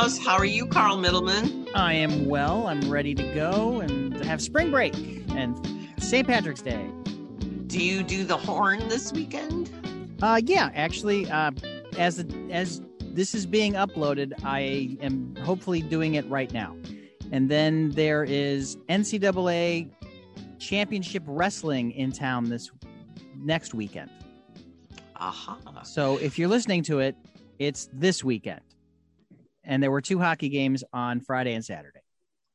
Venhaus. How are you, Carl Middleman? I am well. I'm ready to go and have spring break and St. Patrick's Day. Do you do the horn this weekend? Uh, yeah, actually, uh, as as this is being uploaded, I am hopefully doing it right now. And then there is NCAA Championship Wrestling in town this next weekend. Aha. So if you're listening to it, it's this weekend. And there were two hockey games on Friday and Saturday.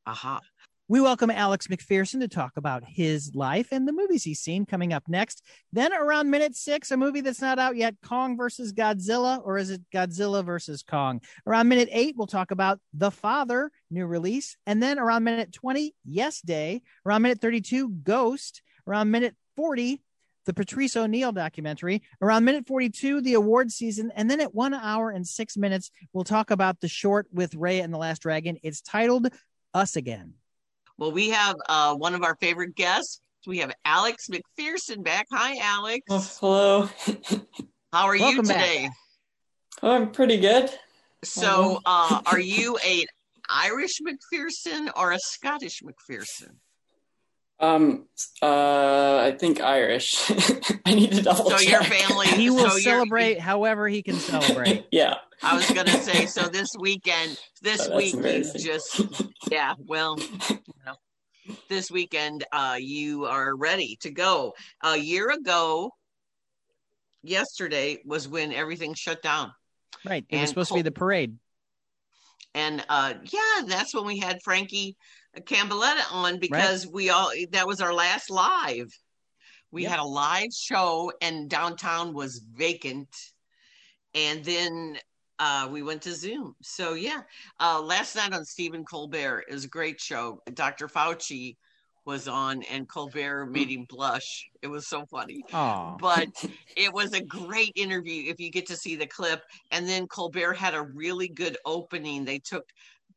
Aha. We welcome Alex McPherson to talk about his life and the movies he's seen coming up next. Then around minute six, a movie that's not out yet, Kong versus Godzilla, or is it Godzilla versus Kong? Around minute eight, we'll talk about The Father, new release. And then around minute 20, Yes Day. Around minute 32, Ghost. Around minute 40, the Patrice O'Neal documentary. Around minute 42, the award season. And then at one hour and six minutes, we'll talk about the short with Raya and the Last Dragon. It's titled Us Again. Well, we have uh, one of our favorite guests. We have Alex McPherson back. Hi, Alex. Oh, hello. How are Welcome you today? Oh, I'm pretty good. So, uh, are you a Irish McPherson or a Scottish McPherson? Um, uh, I think Irish. I need to double So check. your family- He will So you're- celebrate however he can celebrate. yeah. I was going to say, so this weekend, this Oh, week, you just, yeah, well, you know, this weekend, uh, you are ready to go. A year ago, yesterday was when everything shut down. Right. It was And supposed to be the parade. And uh, yeah, that's when we had Frankie Cambaletta on because we all that was our last live. We Yep. had a live show and downtown was vacant. And then uh, we went to Zoom. So yeah, uh, last night on Stephen Colbert is a great show. Dr. Fauci was on and Colbert made him blush. It was so funny Oh, but it was a great interview if you get to see the clip. And then Colbert had a really good opening. They took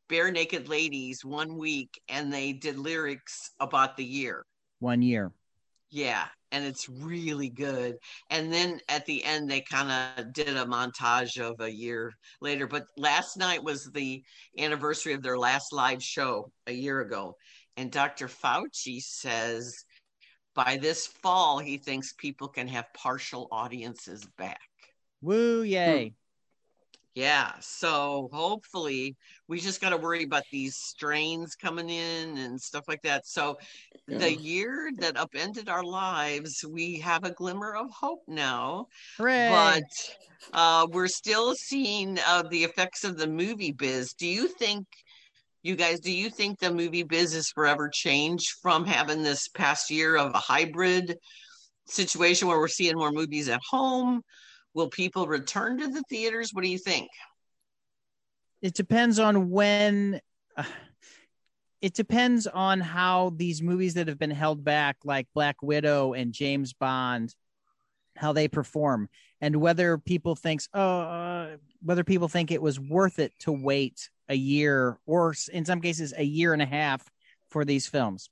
Barenaked Ladies one week and they did lyrics about the year. one year. Yeah, and it's really good. And then at the end, they kind of did a montage of a year later. But last night was the anniversary of their last live show a year ago. And Dr. Fauci says by this fall, he thinks people can have partial audiences back. Woo, yay. Yeah, so hopefully we just got to worry about these strains coming in and stuff like that. So the year that upended our lives, we have a glimmer of hope now, Hooray. but uh, we're still seeing uh, the effects of the movie biz. Do you think, you guys, do you think the movie biz is forever changed from having this past year of a hybrid situation where we're seeing more movies at home? Will people return to the theaters? What do you think? it depends on when uh, it depends on how these movies that have been held back like black widow and james bond how they perform and whether people thinks oh uh, whether people think it was worth it to wait a year or in some cases a year and a half for these films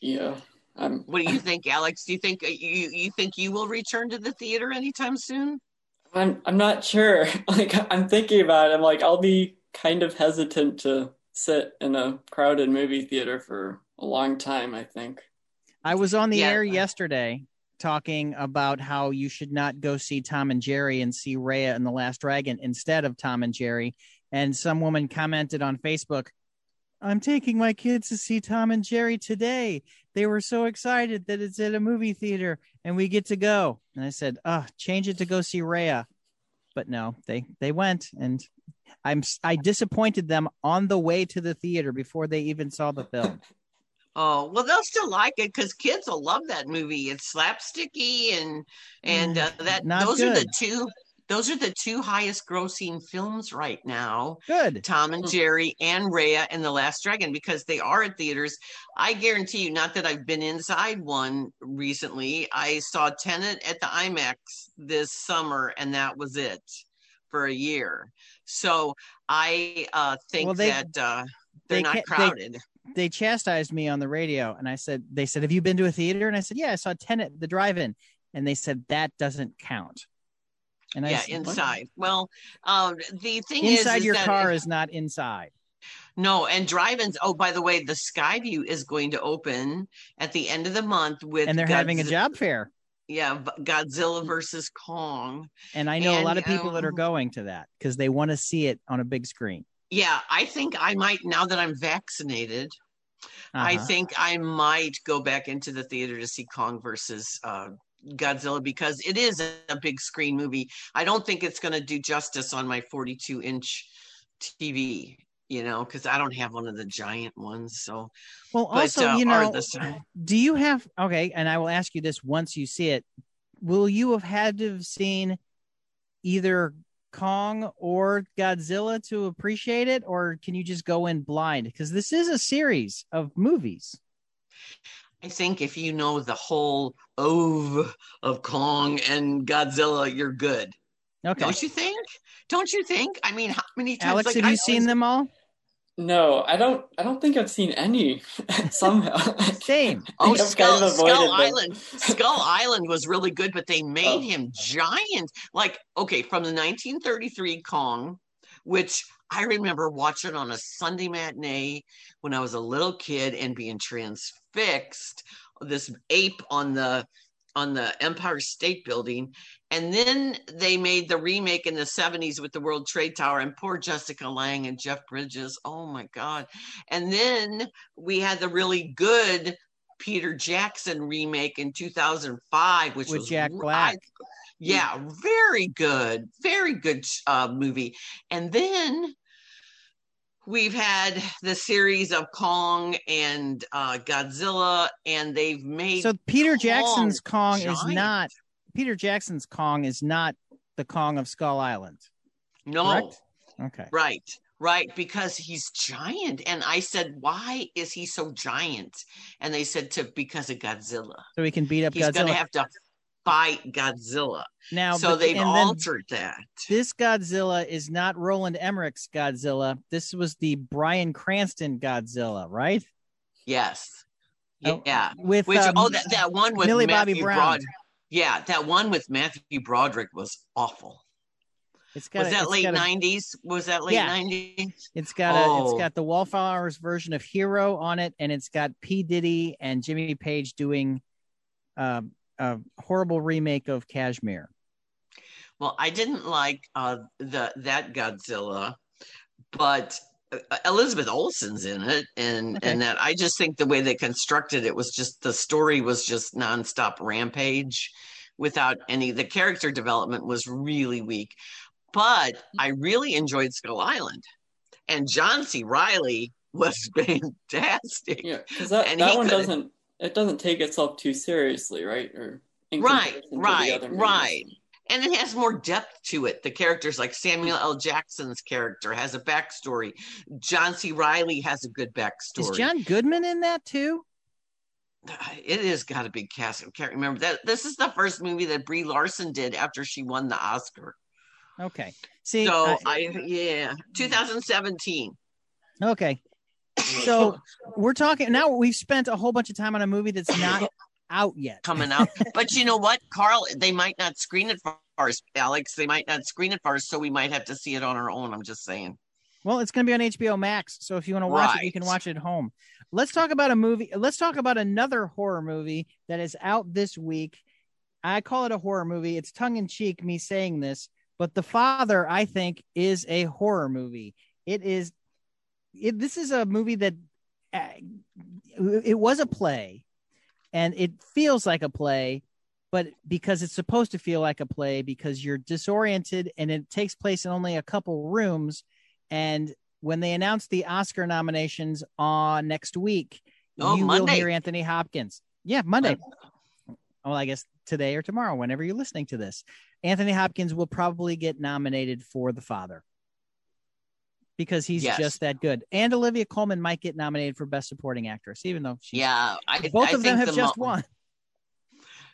Yeah. I'm, What do you think, Alex? Do you think uh, you you think you will return to the theater anytime soon? I'm, I'm not sure. Like, I'm thinking about it. I'm like, I'll be kind of hesitant to sit in a crowded movie theater for a long time, I think. i was on the Yeah. air yesterday talking about how you should not go see tom and jerry and see raya and the last dragon instead of tom and jerry. And some woman commented on facebook i'm taking my kids to see tom and jerry today. They were so excited that it's at a movie theater and we get to go. And i said oh change it to go see raya but no they they went and i'm i disappointed them on the way to the theater before they even saw the film Oh well, they'll still like it because kids will love that movie. It's slapsticky and and uh, that Not those are the two those are the two highest grossing films right now. good Tom and Jerry and Raya and the Last Dragon because they are at theaters. I guarantee you, not that I've been inside one recently. I saw Tenet at the IMAX this summer, and that was it for a year. So I uh, think Well, they- that uh, they're they not can't- they- crowded. They chastised me on the radio and I said, they said, have you been to a theater? And I said, yeah, I saw Tenet, the drive-in. And they said, that doesn't count. And I yeah, s- what? inside. Well, um, the thing Inside is, is your that car is not inside. no, and drive-ins. Oh, by the way, the Skyview is going to open at the end of the month with And they're having a job fair. Yeah, Godzilla versus Kong. And I know a lot of people that are um, going to that because they want to see it on a big screen. Yeah, I think I might now that I'm vaccinated. I Uh-huh. think I might go back into the theater to see Kong versus uh, Godzilla because it is a, big screen movie. I don't think it's going to do justice on my 42 inch TV, you know, because I don't have one of the giant ones. So, Well, but, also, uh, you know, the- do you have okay? And I will ask you this once you see it. Will you have had to have seen either Kong or Godzilla to appreciate it, or can you just go in blind? Because this is a series of movies. I think if you know the whole ove of Kong and Godzilla, you're good. Okay, Don't you think? Don't you think? I mean, how many times? Alex, like, have I you seen them all? No, I don't. I don't think I've seen any. Somehow, Same. Oh, I've kind Skull, of Skull. Island. Skull Island was really good, but they made Oh. him giant. Like, okay, from the 1933 Kong, which I remember watching on a Sunday matinee when I was a little kid and being transfixed. This ape on the on the Empire State Building, and then they made the remake in the 70s with the World Trade Tower and poor Jessica Lange and Jeff Bridges. Oh my God! And then we had the really good Peter Jackson remake in 2005, which With was Jack Black. I- yeah, very good, very good uh, movie. And then we've had the series of Kong and uh, Godzilla, and they've made So Peter Kong Jackson's Kong is not Peter Jackson's Kong is not the Kong of Skull Island. no correct? Okay. right. Right, because he's giant. And I said, why is he so giant? And they said to because of Godzilla. So he can beat up He's Godzilla. gonna have to fight Godzilla. now, so but- they've altered that. this Godzilla is not Roland Emmerich's Godzilla. This was the Bryan Cranston Godzilla, right? Yes. Oh, Yeah. With Which um, oh that, that one with Millie Matthew Bobby Brown. Broad. Yeah, that one with Matthew Broderick was awful. it's got Was that late a- nineties? Was that late Yeah. nineties? It's got a, it's Oh. got the Wallflowers version of Hero on it, and it's got P Diddy and Jimmy Page doing um, a horrible remake of Kashmir. Well, I didn't like uh the that Godzilla, but Elizabeth Olsen's in it, and Okay. and that I just think the way they constructed it was just the story was just nonstop rampage, without any the character development was really weak, but I really enjoyed Skull Island, and John C. Reilly was fantastic. Yeah, because that, And that one could- doesn't it doesn't take itself too seriously, right? Or Right, comparison to the right, right. And it has more depth to it. The characters like Samuel L. Jackson's character has a backstory. John C. Reilly has a good backstory. Is John Goodman in that too? It is got a big cast. I can't remember that. This is the first movie that Brie Larson did after she won the Oscar. Okay. See, So uh, I yeah, 2017. okay. So we're talking now. We've spent a whole bunch of time on a movie that's not out yet. coming out. but you know what, Carl? They might not screen it for us, Alex. They might not screen it first, so we might have to see it on our own. I'm just saying. Well, it's going to be on HBO Max, so if you want to watch it, you can watch it at home. Let's talk about a movie. Let's talk about another horror movie that is out this week. I call it a horror movie. It's tongue in cheek me saying this, but The Father, I think, is a horror movie. It is. It, this is a movie that uh, it was a play, and it feels like a play, but because it's supposed to feel like a play, because you're disoriented and it takes place in only a couple rooms and when they announce the Oscar nominations on next week, Oh, you will hear Anthony Hopkins. Yeah, Monday. Well, I guess today or tomorrow, whenever you're listening to this, Anthony Hopkins will probably get nominated for The Father because he's Yes. just that good. And Olivia Colman might get nominated for Best Supporting Actress, even though she, Yeah, I, both I of them have the just mo- won.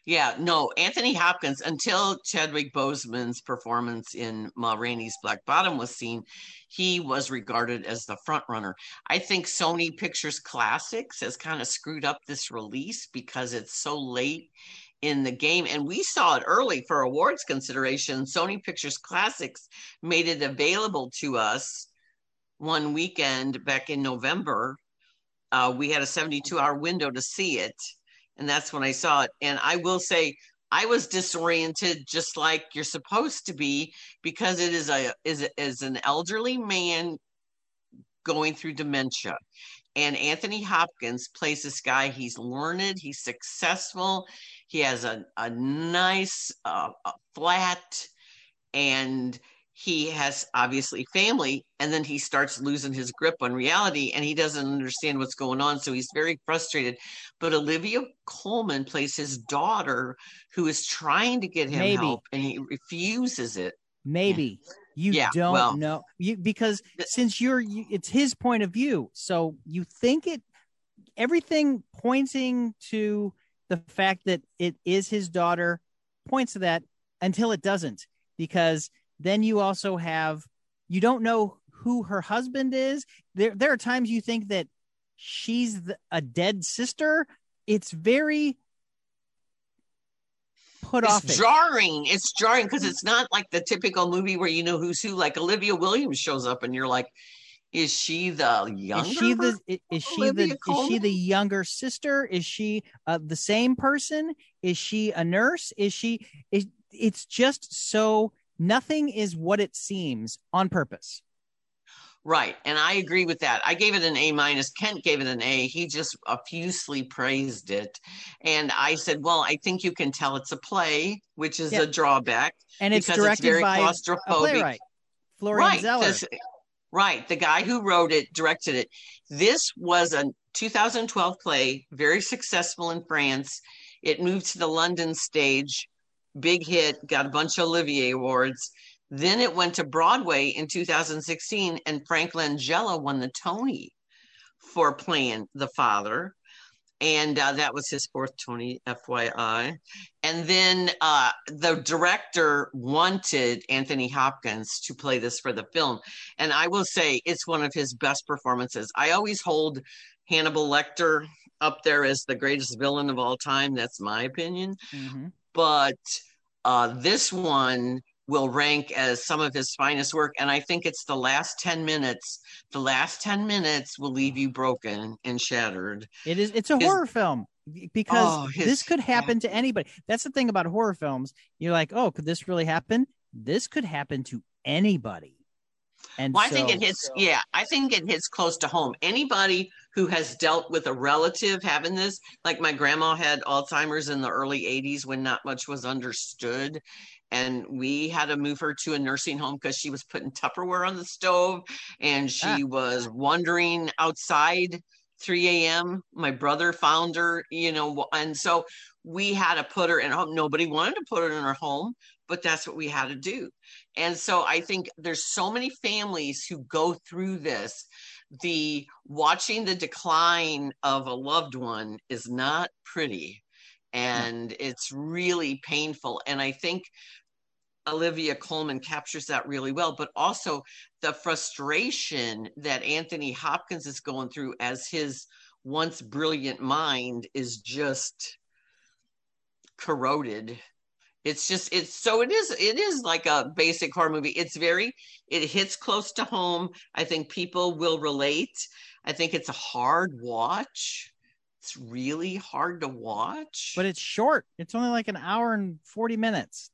Yeah, no, Anthony Hopkins, until Chadwick Boseman's performance in Ma Rainey's Black Bottom was seen, he was regarded as the front runner. I think Sony Pictures Classics has kind of screwed up this release because it's so late in the game. And we saw it early for awards consideration. Sony Pictures Classics made it available to us one weekend back in November. Uh, we had a 72 hour window to see it. And that's when I saw it. And I will say, I was disoriented just like you're supposed to be because it is a is is an elderly man going through dementia. And Anthony Hopkins plays this guy. He's learned, he's successful, he has a, a nice uh, a flat, and he has obviously family. And then he starts losing his grip on reality and he doesn't understand what's going on. So he's very frustrated. But Olivia Colman plays his daughter who is trying to get him Maybe. help and he refuses it. Maybe you Yeah, don't well- know you because since you're you, it's his point of view, so you think it everything pointing to the fact that it is his daughter points to that until it doesn't because then you also have you don't know who her husband is there there are times you think that she's the, a dead sister it's very put off It's jarring. It's jarring because it's not like the typical movie where you know who's who. Like Olivia Williams shows up and you're like, is she the younger? is she the i- is she the Olivia is she the younger sister is she uh, the same person is she a nurse is she is it's just so nothing is what it seems on purpose Right. And I agree with that. I gave it an A minus. Kent gave it an A. He just effusively praised it. And I said, well, I think you can tell it's a play, which is a drawback. and it's because directed very by a claustrophobic. playwright florian right. zeller 'cause- Right. The guy who wrote it directed it. This was a 2012 play, very successful in France. It moved to the London stage, big hit, got a bunch of Olivier Awards. Then it went to Broadway in 2016, and Frank Langella won the Tony for playing the father. And uh, that was his fourth Tony, FYI. And then uh, the director wanted Anthony Hopkins to play this for the film. And I will say it's one of his best performances. I always hold Hannibal Lecter up there as the greatest villain of all time. That's my opinion Mhm. But uh, this one will rank as some of his finest work. And I think it's the last 10 minutes. The last 10 minutes will leave you broken and shattered. It is. It's a His- horror film because Oh, his- this could happen to anybody. That's the thing about horror films. You're like, oh, could this really happen? This could happen to anybody. And Well, I think it hits, yeah, I think it hits close to home. Anybody who has dealt with a relative having this, like my grandma had Alzheimer's in the early 80s when not much was understood. And we had to move her to a nursing home because she was putting Tupperware on the stove and she Ah. was wandering outside 3 a.m. My brother found her, you know, and so we had to put her in home. Nobody wanted to put her in her home, but that's what we had to do. And so I think there's so many families who go through this. The watching the decline of a loved one is not pretty mm. and it's really painful. And I think Olivia Colman captures that really well, but also the frustration that Anthony Hopkins is going through as his once brilliant mind is just corroded it's just it's so it is it is like a basic horror movie it's very it hits close to home i think people will relate i think it's a hard watch it's really hard to watch but it's short. It's only like an hour and forty minutes.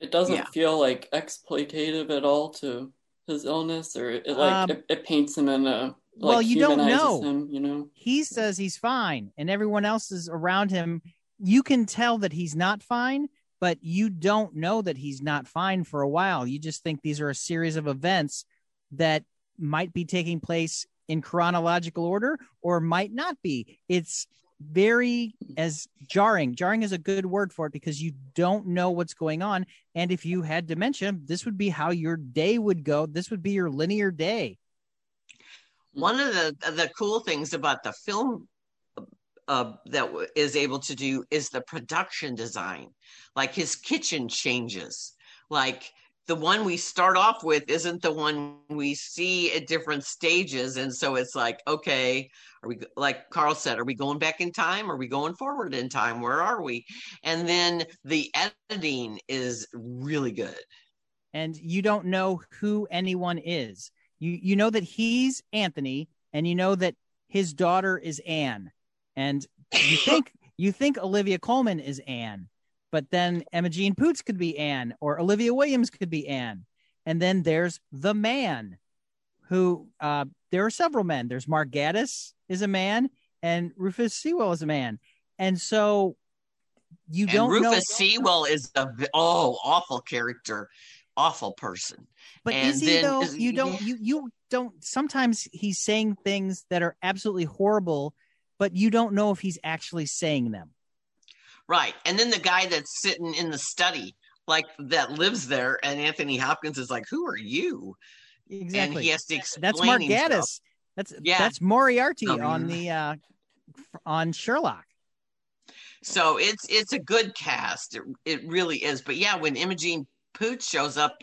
It doesn't Yeah. feel like exploitative at all to his illness, or it like Um, it, it paints him in a well, you don't know. him, you know. He says he's fine, and everyone else is around him. You can tell that he's not fine, but you don't know that he's not fine for a while. You just think these are a series of events that might be taking place in chronological order or might not be. It's very as jarring. Jarring is a good word for it because you don't know what's going on. And if you had dementia, this would be how your day would go. This would be your linear day. one of the the cool things about the film uh, that is able to do is the production design. Like his kitchen changes. Like the one we start off with isn't the one we see at different stages. And so it's like okay are we like carl said are we going back in time? Are we going forward in time? Where are we? And then the editing is really good. And you don't know who anyone is. You you know that he's anthony and you know that his daughter is anne and you think you think olivia Colman is anne but then Imogen Poots could be Anne, or Olivia Williams could be Anne. And then there's the man who uh, there are several men. There's Mark Gatiss is a man, and Rufus Sewell is a man. And so you and don't Rufus know. Sewell is a oh awful character, awful person. But and is he then- though? You don't. You you don't. Sometimes he's saying things that are absolutely horrible, but you don't know if he's actually saying them. Right. And then the guy that's sitting in the study, like that lives there, and Anthony Hopkins is like, Who are you? Exactly. And he has to explain. That's Mark himself. Gatiss. That's Yeah. that's Moriarty Um, on the uh on Sherlock. So it's it's a good cast. It, it really is. But yeah, when Imogen Poots shows up,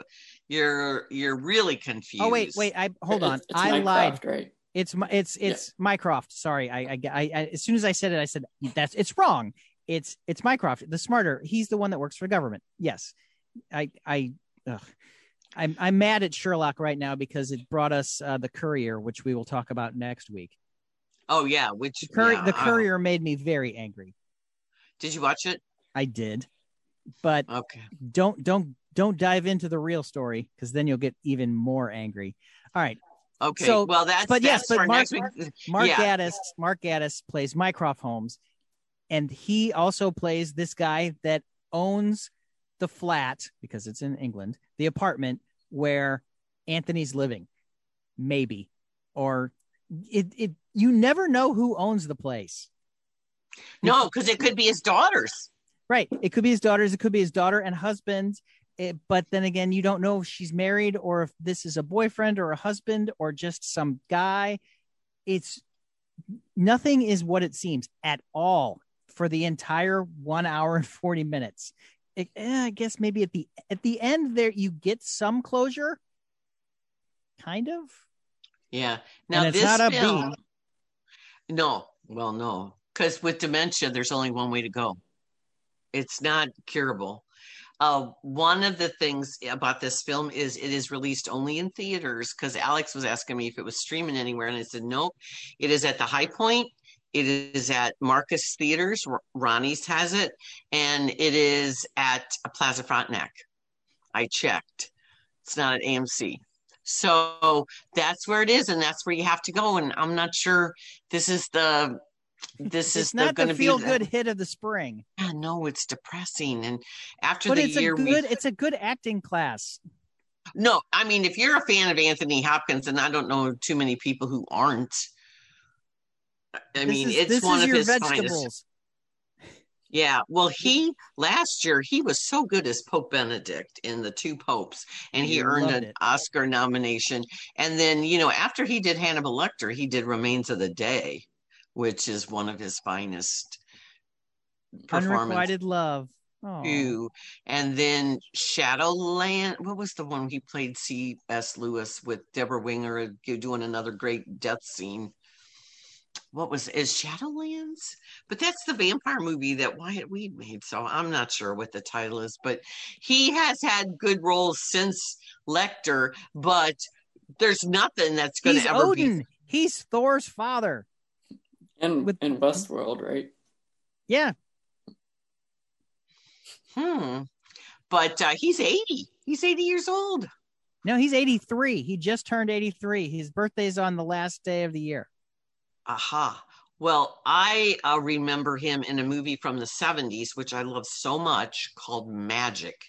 you're you're really confused. Oh wait, wait. I hold on. It's, it's I Minecraft, lied. right? It's my it's it's Mycroft. Sorry, I, I I I as soon as I said it, I said that's it's wrong. It's it's Mycroft, the smarter. He's the one that works for government. Yes, I I. Ugh. I'm I'm mad at Sherlock right now because it brought us uh, the Courier, which we will talk about next week. Oh yeah, which The, Cour- yeah, the I- Courier made me very angry. did you watch it? I did, but Okay. don't don't don't dive into the real story because then you'll get even more angry. All right, Okay. So- well, that's but yes, but Mark- next week. Mark Yeah. Gatiss, Mark Gatiss plays Mycroft Holmes, and he also plays this guy that owns the flat because it's in England, the apartment where Anthony's living, maybe, or it it you never know who owns the place. No, because it could be his daughters. Right. It could be his daughters. It could be his daughter and husband. It, but then again, you don't know if she's married or if this is a boyfriend or a husband or just some guy. It's nothing is what it seems at all for the entire one hour and 40 minutes. It, eh, I guess maybe at the at the end there you get some closure. Kind of. Yeah. Now this film, No, well, no, because with dementia, there's only one way to go. It's not curable. Uh, one of the things about this film is it is released only in theaters because Alex was asking me if it was streaming anywhere, and I said nope. It is at the Hi-Pointe. It is at Marcus Theaters. Ronnie's has it, and it is at Plaza Frontenac. I checked. It's not at AMC. So that's where it is, and that's where you have to go. And I'm not sure this is the this It's is not going the feel good hit of the spring, Yeah, no, it's depressing. And after but the it's year, a we good it's a good acting class. no, I mean, if you're a fan of Anthony Hopkins, and I don't know too many people who aren't. I This mean, is- it's one of his vegetables. finest. Yeah, well, he last year he was so good as Pope Benedict in the Two Popes, and he You earned an it. Oscar nomination. And then, you know, after he did Hannibal Lecter, he did Remains of the Day, which is one of his finest performances. Unrequited love. Oh, too. And then Shadowland. What was the one he played C.S. Lewis with Debra Winger uh, doing another great death scene? What was is Shadowlands? But that's the vampire movie that Wyatt Weed made. So I'm not sure what the title is, but he has had good roles since Lecter. But there's nothing that's going he's to ever Odin. be. He's Thor's father. And With- in Westworld, right? Yeah, Hmm. But uh, he's 80. He's 80 years old. no, he's 83. He just turned 83. His birthday's on the last day of the year. Aha. Well, I uh, remember him in a movie from the 70s, which I love so much, called Magic.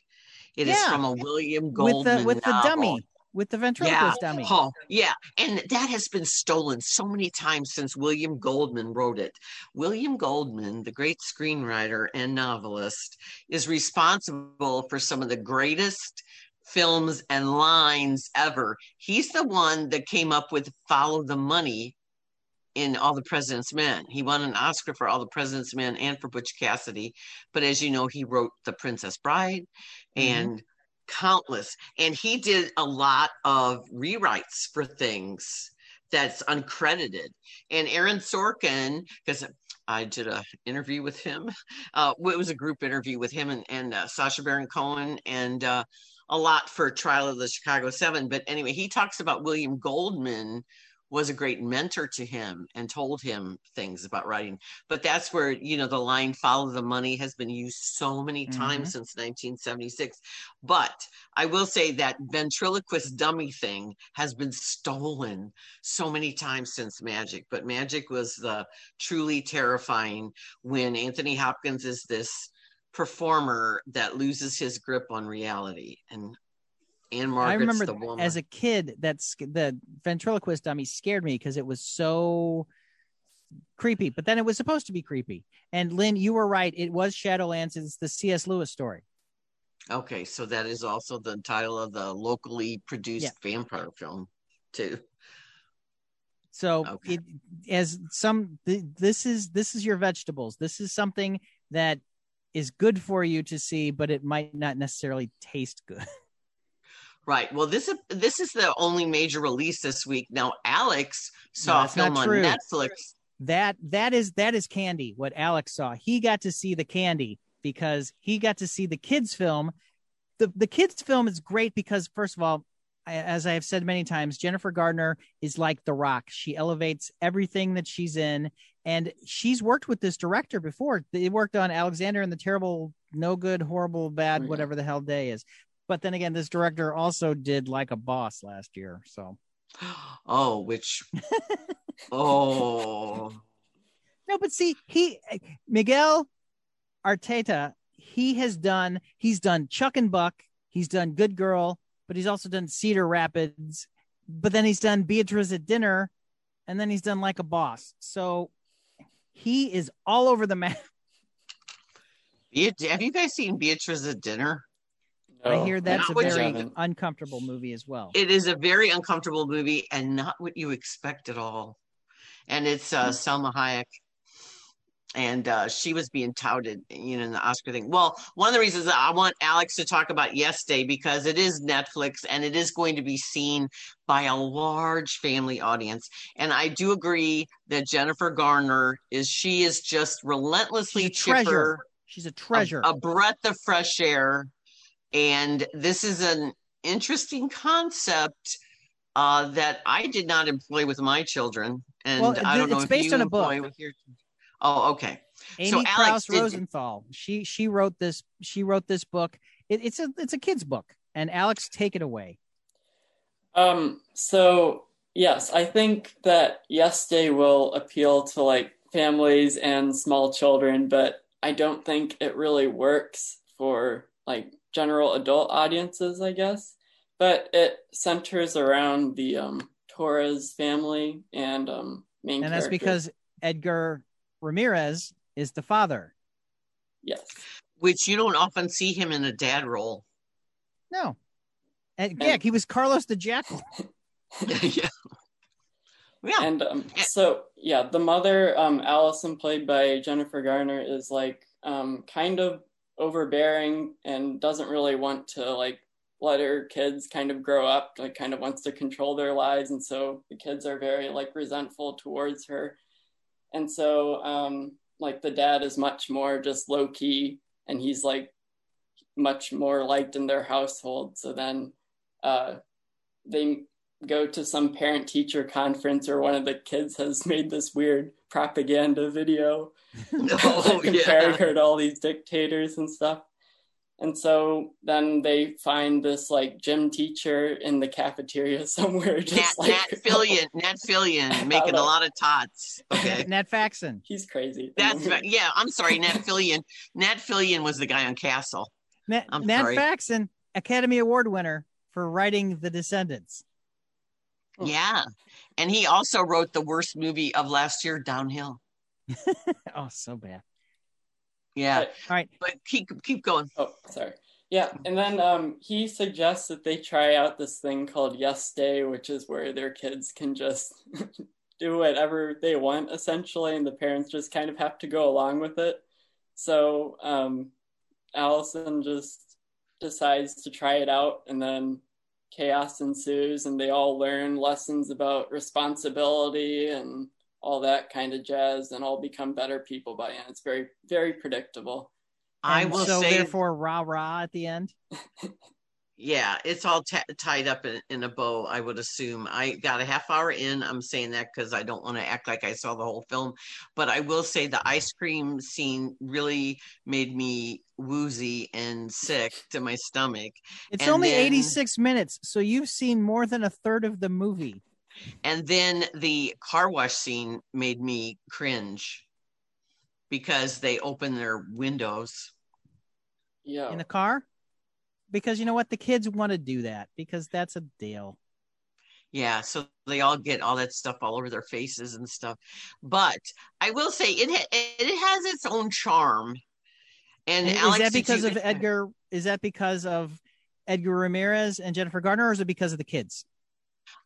It is Yeah. from a William with Goldman the with the novel. dummy, with the Yeah. ventriloquist dummy. Oh, yeah. And that has been stolen so many times since William Goldman wrote it. William Goldman, the great screenwriter and novelist, is responsible for some of the greatest films and lines ever. He's the one that came up with Follow the Money in All the President's Men. He won an Oscar for All the President's Men and for Butch Cassidy. But as you know, he wrote The Princess Bride Mhm. and countless. And he did a lot of rewrites for things that's uncredited. And Aaron Sorkin, because I did a interview with him. Uh, it was a group interview with him and, and uh, Sacha Baron Cohen and uh, a lot for Trial of the Chicago Seven. But anyway, he talks about William Goldman was a great mentor to him and told him things about writing. But that's where, you know, the line follow the money has been used so many times mm-hmm. since 1976. But I will say that ventriloquist dummy thing has been stolen so many times since Magic. But Magic was the truly terrifying when Anthony Hopkins is this performer that loses his grip on reality. And I remember as a kid that's the ventriloquist dummy scared me because it was so creepy, but then it was supposed to be creepy. And Lynn, you were right. It was Shadowlands. It's the C.S. Lewis story. Okay, so that is also the title of the locally produced yeah. vampire film, too. So, okay. it, as some, this is this is your vegetables. This is something that is good for you to see, but it might not necessarily taste good. Right. Well, this is this is the only major release this week. Now, Alex saw no, a film on Netflix. That that is that is candy. What Alex saw, he got to see the candy because he got to see the kids film. the The kids film is great because first of all, as I have said many times, Jennifer Gardner is like The Rock. She elevates everything that she's in, and she's worked with this director before. They worked on Alexander and the Terrible, No Good, Horrible, Bad, oh, yeah. whatever the hell day is. But then again, this director also did like a boss last year. So, oh, which, oh, no, but see, he Miguel Arteta, he has done, he's done Chuck and Buck, he's done Good Girl, but he's also done Cedar Rapids, but then he's done Beatriz at Dinner, and then he's done Like a Boss. So he is all over the map. Have you guys seen Beatriz at Dinner? I hear that's a very uncomfortable movie as well. It is a very uncomfortable movie and not what you expect at all. And it's uh, mm-hmm. Salma Hayek. And uh, she was being touted, you know, in the Oscar thing. Well, one of the reasons I want Alex to talk about Yes Day because it is Netflix and it is going to be seen by a large family audience. And I do agree that Jennifer Garner is she is just relentlessly She's a treasure. She's a treasure. A, a breath of fresh air and this is an interesting concept uh, that I did not employ with my children. And well, I don't know if based you on a book. Your... Oh, okay. Amy so Krouse did... Rosenthal. She she wrote this. She wrote this book. It, it's a it's a kid's book. And Alex, take it away. Um. So yes, I think that Yes Day will appeal to like families and small children, but I don't think it really works for like general adult audiences, I guess. But it centers around the um, Torres family and um, main. And that's because Edgar Ramirez is the father. Yes. Which you don't often see him in a dad role. No. And, and yeah, he was Carlos the Jackal. yeah. Yeah. And um, so, yeah, the mother, um, Allison, played by Jennifer Garner, is like um, kind of overbearing and doesn't really want to like let her kids kind of grow up like kind of wants to control their lives. And so the kids are very like resentful towards her. And so um like the dad is much more just low key and he's like much more liked in their household. So then uh they go to some parent teacher conference or one of the kids has made this weird propaganda video oh, comparing yeah. her to all these dictators and stuff. And so then they find this like gym teacher in the cafeteria somewhere. Just Nat, like, Nat Fillion, Nat Fillion, making a lot of tots. Okay, Nat Faxon. He's crazy. That's yeah. I'm sorry, Nat Fillion. Nat Fillion was the guy on Castle. Nat, Nat Faxon, Academy Award winner for writing The Descendants. Yeah, and he also wrote the worst movie of last year, Downhill. oh, so bad. Yeah. But, All right. But keep keep going. Oh, sorry. Yeah, and then um, he suggests that they try out this thing called Yes Day, which is where their kids can just do whatever they want essentially, and the parents just kind of have to go along with it. So um, Allison just decides to try it out, and then chaos ensues, and they all learn lessons about responsibility and all that kind of jazz, and all become better people by the end. It's very, very predictable. I will so say, therefore, rah rah at the end. yeah, it's all t- tied up in, in, a bow. I would assume. I got a half hour in. I'm saying that because I don't want to act like I saw the whole film, but I will say the mm-hmm. ice cream scene really made me woozy and sick to my stomach. It's and only then, 86 minutes, so you've seen more than a third of the movie. And then the car wash scene made me cringe because they open their windows. Yeah. In the car? Because you know what? The kids want to do that because that's a deal. Yeah, so they all get all that stuff all over their faces and stuff. But I will say it ha- it has its own charm. And, and Alex, is that because you- of Edgar? Is that because of Edgar Ramirez and Jennifer Garner, or is it because of the kids?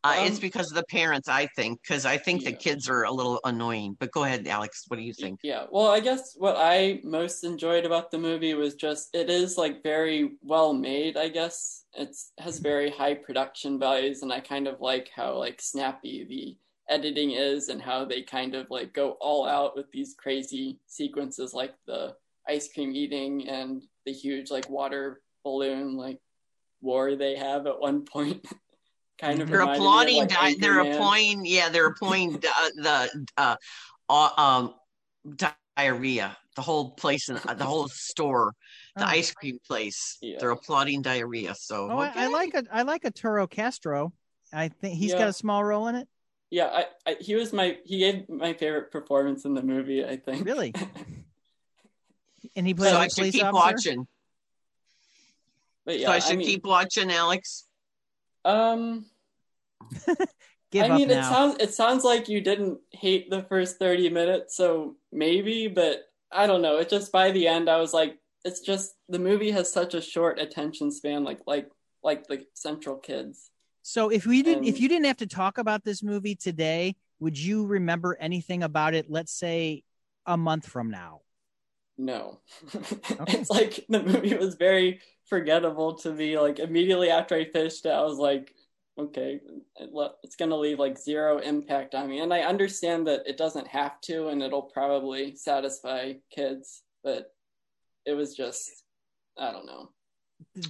Uh, um, it's because of the parents, I think, because I think yeah. the kids are a little annoying. But go ahead, Alex. What do you think? Yeah. Well, I guess what I most enjoyed about the movie was just it is like very well made. I guess it has very high production values, and I kind of like how like snappy the editing is, and how they kind of like go all out with these crazy sequences, like the ice cream eating and the huge like water balloon like war they have at one point. kind of they're applauding. Of like they're applauding. Yeah, they're applauding uh, the uh, uh, um, diarrhea. The whole place and the whole store, the oh. ice cream place. Yeah. They're applauding diarrhea. So oh, okay. I, I, like a I like Arturo Castro. I think he's yeah. got a small role in it. Yeah, I, I, he was my he gave my favorite performance in the movie. I think really. and he plays. So I should keep officer? watching. But yeah, so I should I mean, keep watching, Alex. Um, Give I mean, it sounds it sounds like you didn't hate the first thirty minutes, so maybe, but I don't know. It just by the end, I was like, it's just the movie has such a short attention span, like like like the Central Kids. So if we didn't, and, if you didn't have to talk about this movie today, would you remember anything about it? Let's say a month from now. No, okay. it's like the movie was very forgettable to me. Like immediately after I finished it, I was like, okay, it's going to leave like zero impact on me. And I understand that it doesn't have to, and it'll probably satisfy kids, but it was just, I don't know.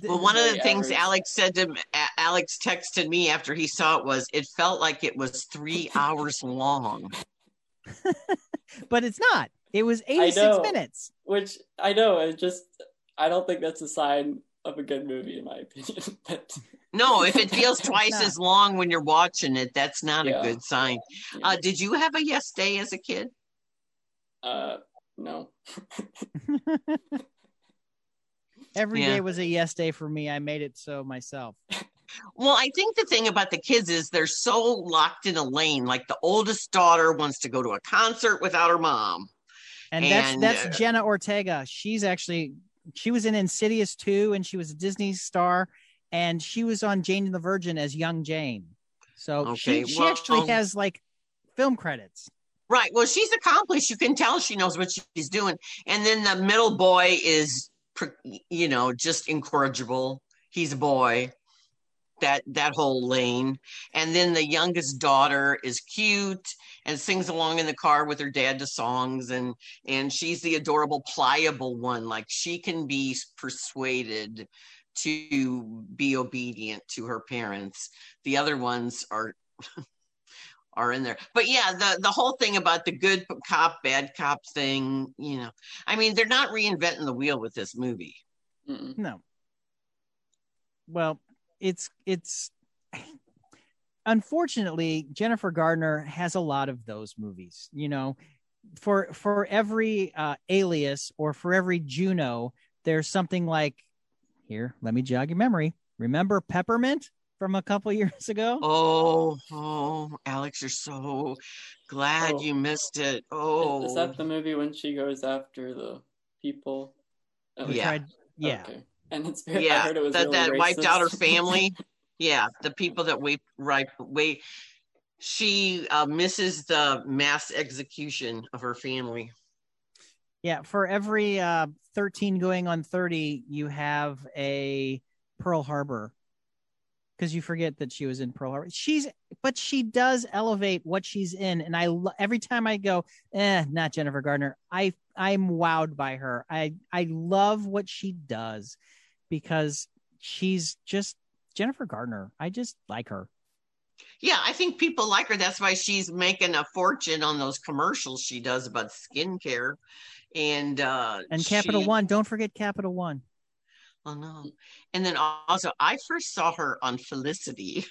Well, one of the things Alex said to Alex texted me after he saw it was it felt like it was three hours long. but it's not. It was 86 minutes. Which I know, it just I don't think that's a sign of a good movie in my opinion. but no, if it feels twice as long when you're watching it, that's not yeah. a good sign. Yeah. Uh, did you have a yes day as a kid? Uh, no. Every yeah. day was a yes day for me. I made it so myself. Well, I think the thing about the kids is they're so locked in a lane. Like the oldest daughter wants to go to a concert without her mom. And, and that's that's uh, Jenna Ortega. She's actually she was in Insidious 2 and she was a Disney star and she was on Jane and the Virgin as young Jane. So okay, she, she well, actually um, has like film credits. Right. Well, she's accomplished. You can tell she knows what she's doing. And then the middle boy is, you know, just incorrigible. He's a boy. That that whole lane. And then the youngest daughter is cute and sings along in the car with her dad to songs and and she's the adorable pliable one like she can be persuaded to be obedient to her parents. The other ones are are in there. But yeah the the whole thing about the good cop bad cop thing you know. I mean they're not reinventing the wheel with this movie. Mm-mm. no. Well it's it's unfortunately, Jennifer Gardner has a lot of those movies. You know, for for every uh, Alias or for every Juno, there's something like here. Let me jog your memory. Remember Peppermint from a couple years ago? Oh, oh, Alex, you're so glad oh. you missed it. Oh, is that the movie when she goes after the people? Oh, yeah, tried, yeah. Okay. And it's very, yeah, it that, really that wiped out her family. yeah, the people that wait right wait. She uh, misses the mass execution of her family. Yeah, for every uh, 13 going on 30, you have a Pearl Harbor because you forget that she was in Pearl Harbor. She's, but she does elevate what she's in, and I every time I go, eh, not Jennifer Garner. I I'm wowed by her. I I love what she does because she's just Jennifer Garner. I just like her. Yeah, I think people like her. That's why she's making a fortune on those commercials she does about skincare and uh and Capital she, One. Don't forget Capital One. Oh no. And then also I first saw her on Felicity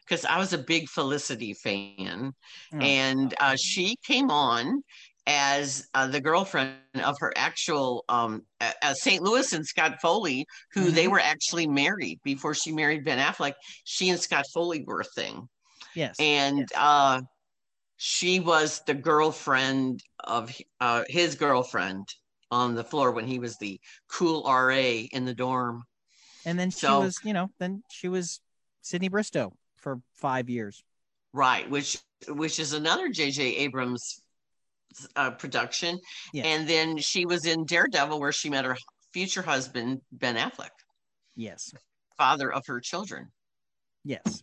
because I was a big Felicity fan. Oh. And uh, she came on as uh, the girlfriend of her actual um, uh, St. Louis and Scott Foley, who mm-hmm. they were actually married before she married Ben Affleck. She and Scott Foley were a thing. Yes. And yes. uh she was the girlfriend of uh, his girlfriend on the floor when he was the cool RA in the dorm. And then she so, was, you know, then she was Sydney Bristow for five years. Right, which which is another J.J. Abrams uh, production. Yeah. And then she was in Daredevil, where she met her future husband Ben Affleck. Yes, father of her children. Yes,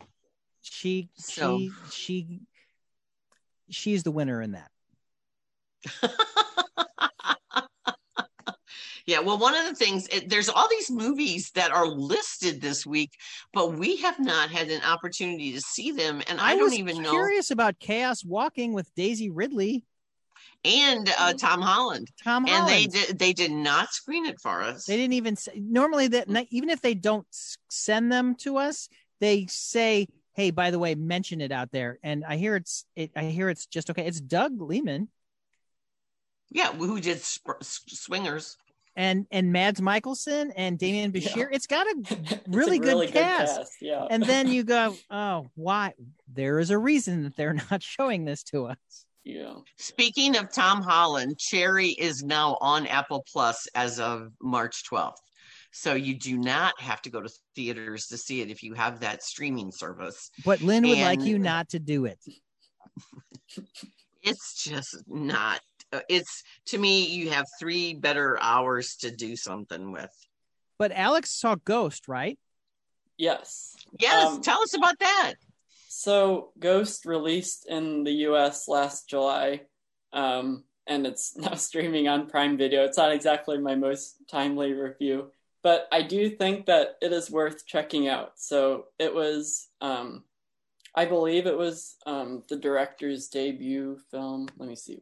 she so. she she she's the winner in that. yeah, well, one of the things, it, there's all these movies that are listed this week, but we have not had an opportunity to see them. And I, I don't even know. curious about Chaos Walking with Daisy Ridley and uh, Tom Holland. Tom Holland. And they did they did not screen it for us. They didn't even say, normally that even if they don't send them to us, they say hey, by the way, mention it out there. And I hear it's, it, I hear it's just okay. It's Doug Liman. Yeah, who did Sp- Swingers and and Mads Mikkelsen and Demián Bichir. Yeah. It's got a really, a really good, cast. cast. Yeah. And then you go, oh, why? There is a reason that they're not showing this to us. Yeah. Speaking of Tom Holland, Cherry is now on Apple Plus as of March 12th. So you do not have to go to theaters to see it if you have that streaming service. But Lynn would and like you not to do it. it's just not. It's to me, you have three better hours to do something with. But Alex saw Ghost, right? Yes. Yes. Um, tell us about that. So, Ghost released in the US last July. Um, and it's now streaming on Prime Video. It's not exactly my most timely review, but I do think that it is worth checking out. So it was, um, I believe it was um, the director's debut film. Let me see.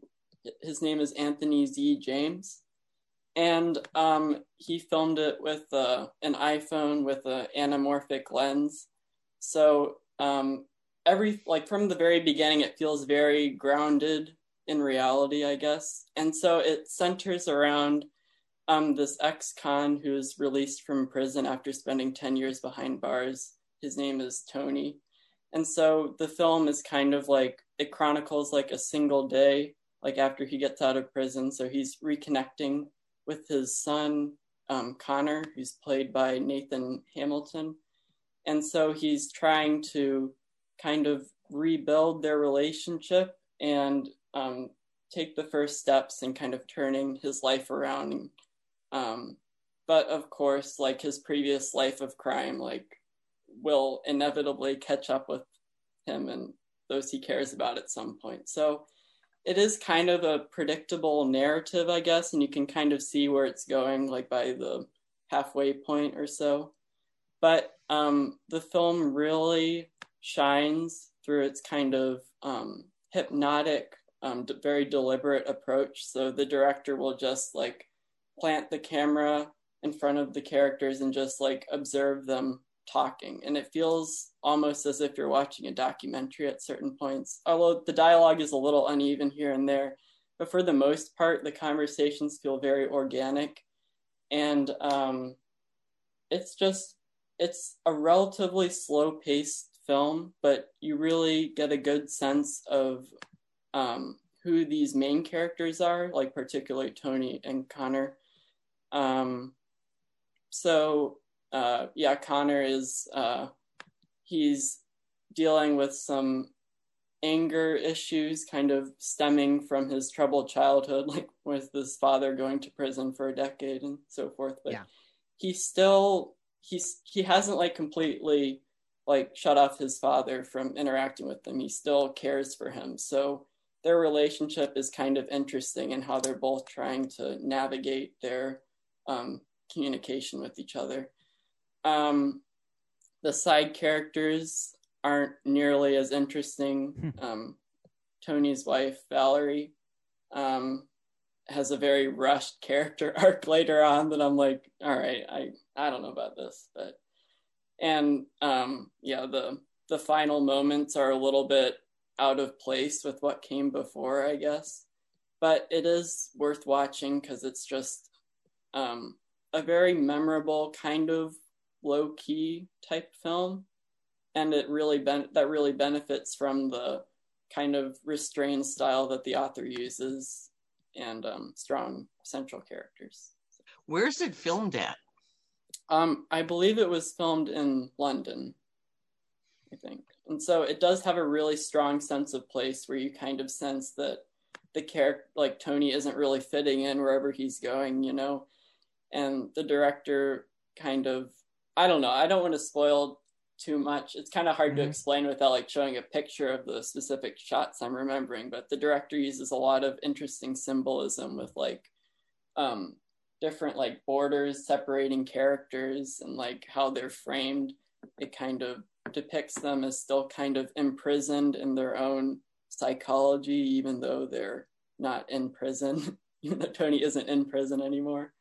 His name is Anthony Z. James. And um, he filmed it with uh, an iPhone with an anamorphic lens. So um, every like from the very beginning, it feels very grounded in reality, I guess. And so it centers around um, this ex-con who's released from prison after spending 10 years behind bars. His name is Tony. And so the film is kind of like, it chronicles like a single day, like after he gets out of prison. So he's reconnecting with his son, um, Connor, who's played by Nathan Hamilton. And so he's trying to kind of rebuild their relationship and um, take the first steps in kind of turning his life around um, but of course, like his previous life of crime, like will inevitably catch up with him and those he cares about at some point. So it is kind of a predictable narrative, I guess, and you can kind of see where it's going, like by the halfway point or so. But um, the film really shines through its kind of um, hypnotic, um, d- very deliberate approach. So the director will just like plant the camera in front of the characters and just like observe them talking. And it feels almost as if you're watching a documentary at certain points although the dialogue is a little uneven here and there. But for the most part the conversations feel very organic. And um, it's just it's a relatively slow paced film but you really get a good sense of um, who these main characters are like particularly tony and connor um, so uh, yeah, Connor is uh, he's dealing with some anger issues kind of stemming from his troubled childhood, like with his father going to prison for a decade and so forth. But yeah. he still he's he hasn't like completely like shut off his father from interacting with him. He still cares for him. So their relationship is kind of interesting in how they're both trying to navigate their um, communication with each other. Um, the side characters aren't nearly as interesting. Hmm. Um, Tony's wife, Valerie, um, has a very rushed character arc later on that I'm like, all right, I, I don't know about this, but and um, yeah, the the final moments are a little bit out of place with what came before, I guess. But it is worth watching because it's just um, a very memorable kind of low key type film, and it really ben- that really benefits from the kind of restrained style that the author uses and um, strong central characters. Where's it filmed at? Um, I believe it was filmed in London, I think. And so it does have a really strong sense of place where you kind of sense that the character, like Tony, isn't really fitting in wherever he's going, you know? And the director kind of, I don't know, I don't want to spoil too much. It's kind of hard mm-hmm. to explain without like showing a picture of the specific shots I'm remembering, but the director uses a lot of interesting symbolism with like um different like borders separating characters and like how they're framed it kind of depicts them as still kind of imprisoned in their own psychology even though they're not in prison even though tony isn't in prison anymore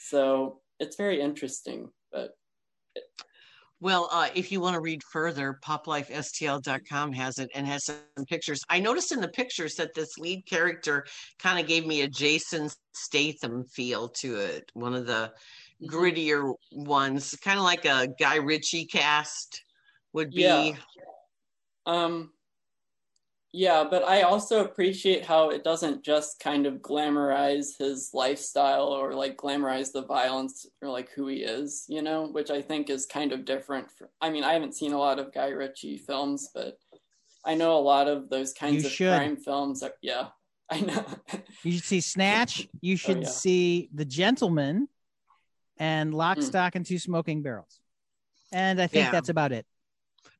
so it's very interesting but it, well, uh, if you want to read further, poplifestl.com has it and has some pictures. I noticed in the pictures that this lead character kind of gave me a Jason Statham feel to it, one of the mm-hmm. grittier ones, kind of like a Guy Ritchie cast would be. Yeah. Um, yeah, but I also appreciate how it doesn't just kind of glamorize his lifestyle or like glamorize the violence or like who he is, you know, which I think is kind of different. For, I mean, I haven't seen a lot of Guy Ritchie films, but I know a lot of those kinds you of should. crime films. Are, yeah, I know. you should see Snatch. You oh, should oh, yeah. see The Gentleman and Lock, mm. Stock, and Two Smoking Barrels. And I think yeah. that's about it.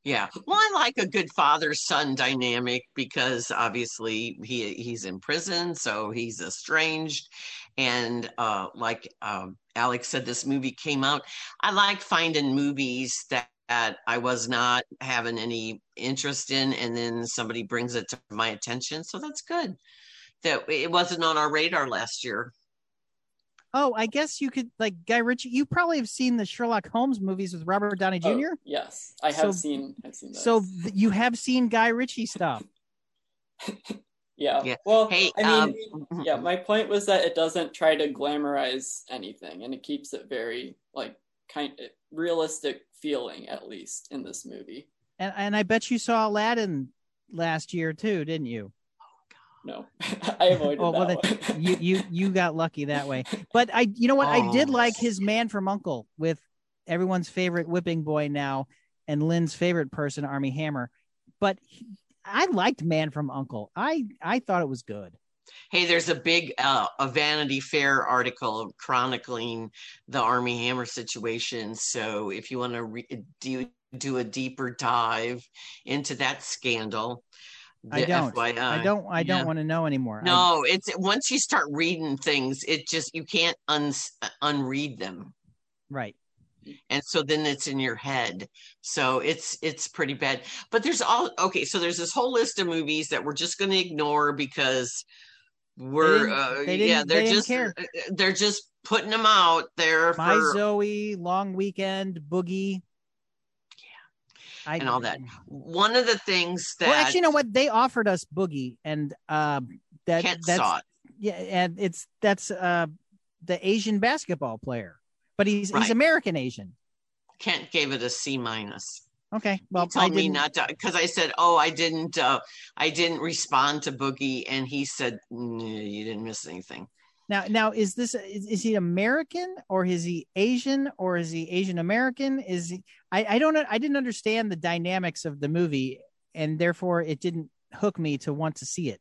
Yeah. Well, I like a good father son dynamic because obviously he he's in prison, so he's estranged. And uh, like um, Alex said, this movie came out. I like finding movies that, that I was not having any interest in, and then somebody brings it to my attention. So that's good. That it wasn't on our radar last year. Oh, I guess you could like Guy Ritchie. You probably have seen the Sherlock Holmes movies with Robert Downey Jr. Oh, yes, I have so, seen. I've seen those. So th- you have seen Guy Ritchie stuff. yeah. yeah. Well, hey, I mean, um, yeah. My point was that it doesn't try to glamorize anything, and it keeps it very like kind of realistic feeling, at least in this movie. And and I bet you saw Aladdin last year too, didn't you? No i avoided oh, well, that then, you you you got lucky that way but i you know what oh. i did oh. like his man from uncle with everyone's favorite whipping boy now and lynn's favorite person armie hammer but he, i liked man from uncle i i thought it was good Hey, there's a big uh, a Vanity Fair article chronicling the armie Hammer situation. So if you want to re- do do a deeper dive into that scandal, I don't. FYI. I don't. I don't want to know anymore. No, I, it's once you start reading things, it just you can't un unread them. Right. And so then it's in your head. So it's it's pretty bad. But there's all okay. So there's this whole list of movies that we're just going to ignore because we're uh, they yeah they're they just care. Uh, they're just putting them out there. My for, Zoe, Long Weekend, Boogie. I, and all that. One of the things that well, actually, you know what? They offered us Boogie, and uh, that Kent that's saw it. yeah, and it's that's uh, the Asian basketball player, but he's right. he's American Asian. Kent gave it a C minus. Okay, well, he told me not to because I said, "Oh, I didn't, uh, I didn't respond to Boogie," and he said, "You didn't miss anything." Now, now is this is, is, he American or is he Asian or is he Asian American? Is he? I I don't I didn't understand the dynamics of the movie, and therefore it didn't hook me to want to see it.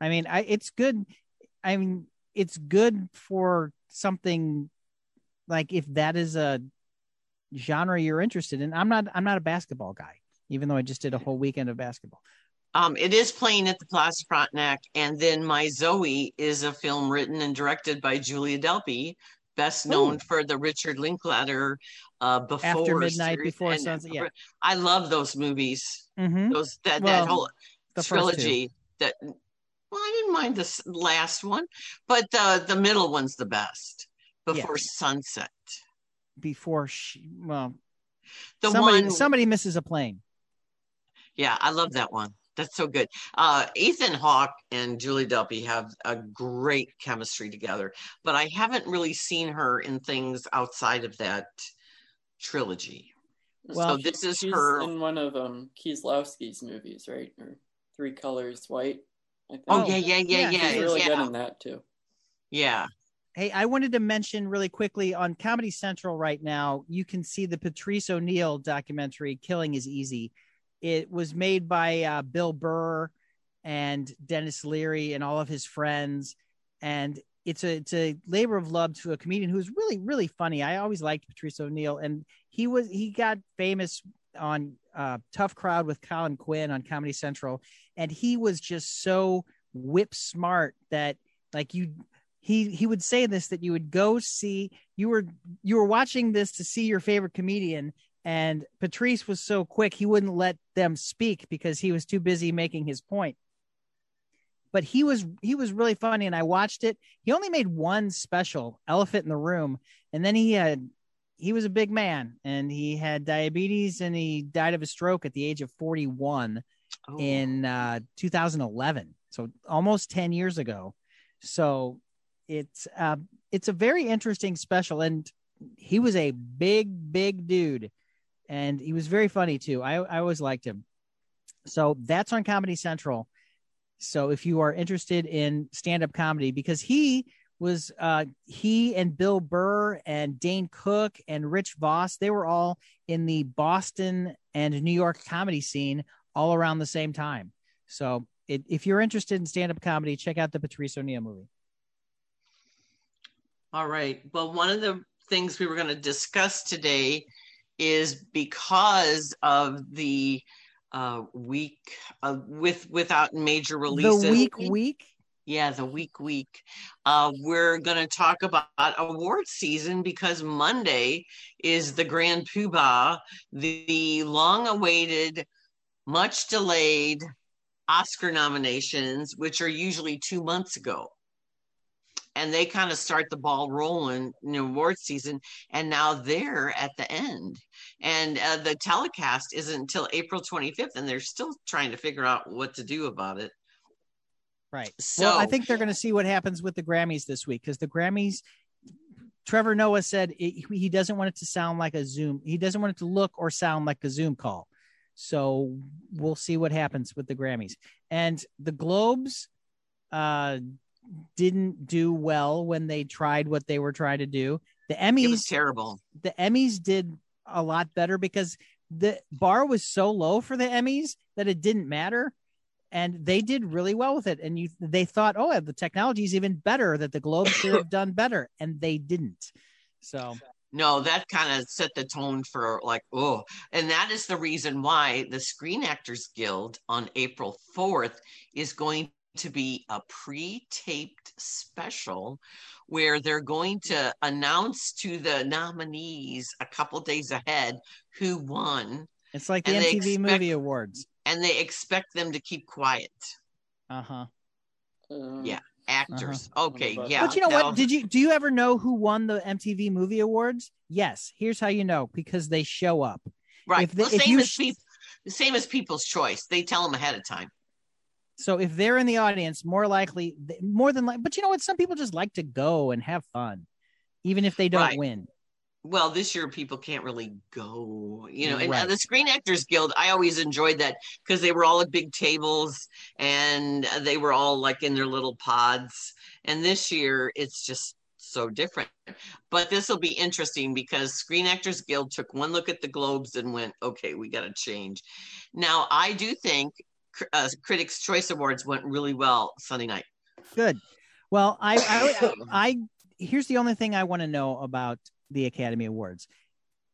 I mean, I it's good. I mean, it's good for something like if that is a genre you're interested in. I'm not I'm not a basketball guy, even though I just did a whole weekend of basketball. Um, it is playing at the Plaza Frontenac, and then My Zoe is a film written and directed by Julia Delpy, best known Ooh. for the Richard Linklater uh, before after midnight series. before and, sunset. Yeah, I love those movies. Mm-hmm. Those that well, that whole trilogy. That well, I didn't mind the last one, but the the middle one's the best. Before yes. sunset. Before she well, the somebody, one somebody misses a plane. Yeah, I love that one. That's so good. Uh, Ethan Hawke and Julie Delpy have a great chemistry together, but I haven't really seen her in things outside of that trilogy. Well, so this is her in one of um Kieslowski's movies, right? Or Three Colors White. Oh yeah, yeah, yeah, yeah. She's really yeah. good in that too. Yeah. Hey, I wanted to mention really quickly on Comedy Central right now, you can see the Patrice O'Neal documentary "Killing Is Easy." It was made by uh, Bill Burr and Denis Leary and all of his friends, and it's a it's a labor of love to a comedian who's really really funny. I always liked Patrice O'Neal, and he was he got famous on uh, Tough Crowd with Colin Quinn on Comedy Central, and he was just so whip smart that like you he he would say this that you would go see you were you were watching this to see your favorite comedian and Patrice was so quick he wouldn't let them speak because he was too busy making his point. But he was he was really funny and I watched it. He only made one special, Elephant in the Room, and then he had he was a big man and he had diabetes and he died of a stroke at the age of 41 oh. in uh, 2011. So almost 10 years ago. So it's uh, it's a very interesting special and he was a big big dude and he was very funny too. I, I always liked him. So that's on Comedy Central. So if you are interested in stand up comedy, because he was uh, he and Bill Burr and Dane Cook and Rich Voss, they were all in the Boston and New York comedy scene all around the same time. So it, if you're interested in stand up comedy, check out the Patrice O'Neal movie. All right. Well, one of the things we were going to discuss today is because of the uh, week uh, with without major releases. The week week. Yeah, the week week. Uh, we're going to talk about award season because Monday is the Grand Poobah, the, the long-awaited, much delayed Oscar nominations, which are usually two months ago and they kind of start the ball rolling in the award season and now they're at the end. And uh, the telecast isn't until april 25th and they're still trying to figure out what to do about it. Right. So well, i think they're going to see what happens with the grammys this week because the grammys trevor noah said it, he doesn't want it to sound like a zoom he doesn't want it to look or sound like a zoom call. So we'll see what happens with the grammys. And the globes uh didn't do well when they tried what they were trying to do. The Emmys was terrible. The Emmys did a lot better because the bar was so low for the Emmys that it didn't matter. And they did really well with it. And you they thought, oh, the technology is even better, that the Globe should have done better. And they didn't. So no, that kind of set the tone for like, oh, and that is the reason why the Screen Actors Guild on April 4th is going to be a pre-taped special where they're going to announce to the nominees a couple days ahead who won. It's like the MTV expect, Movie Awards, and they expect them to keep quiet. Uh-huh. Uh, yeah, actors. Uh-huh. Okay, yeah. But you know what? Did you do you ever know who won the MTV Movie Awards? Yes. Here's how you know because they show up. Right. If they, well, if same you, as people, the same as People's Choice. They tell them ahead of time. So if they're in the audience, more likely, more than like, but you know what? Some people just like to go and have fun, even if they don't right. win. Well, this year people can't really go, you know. And uh, right. the Screen Actors Guild, I always enjoyed that because they were all at big tables and uh, they were all like in their little pods. And this year it's just so different. But this will be interesting because Screen Actors Guild took one look at the globes and went, okay, we got to change. Now, I do think uh, Critics' Choice Awards went really well Sunday night. Good. Well, I, I, I, here's the only thing I want to know about the Academy Awards.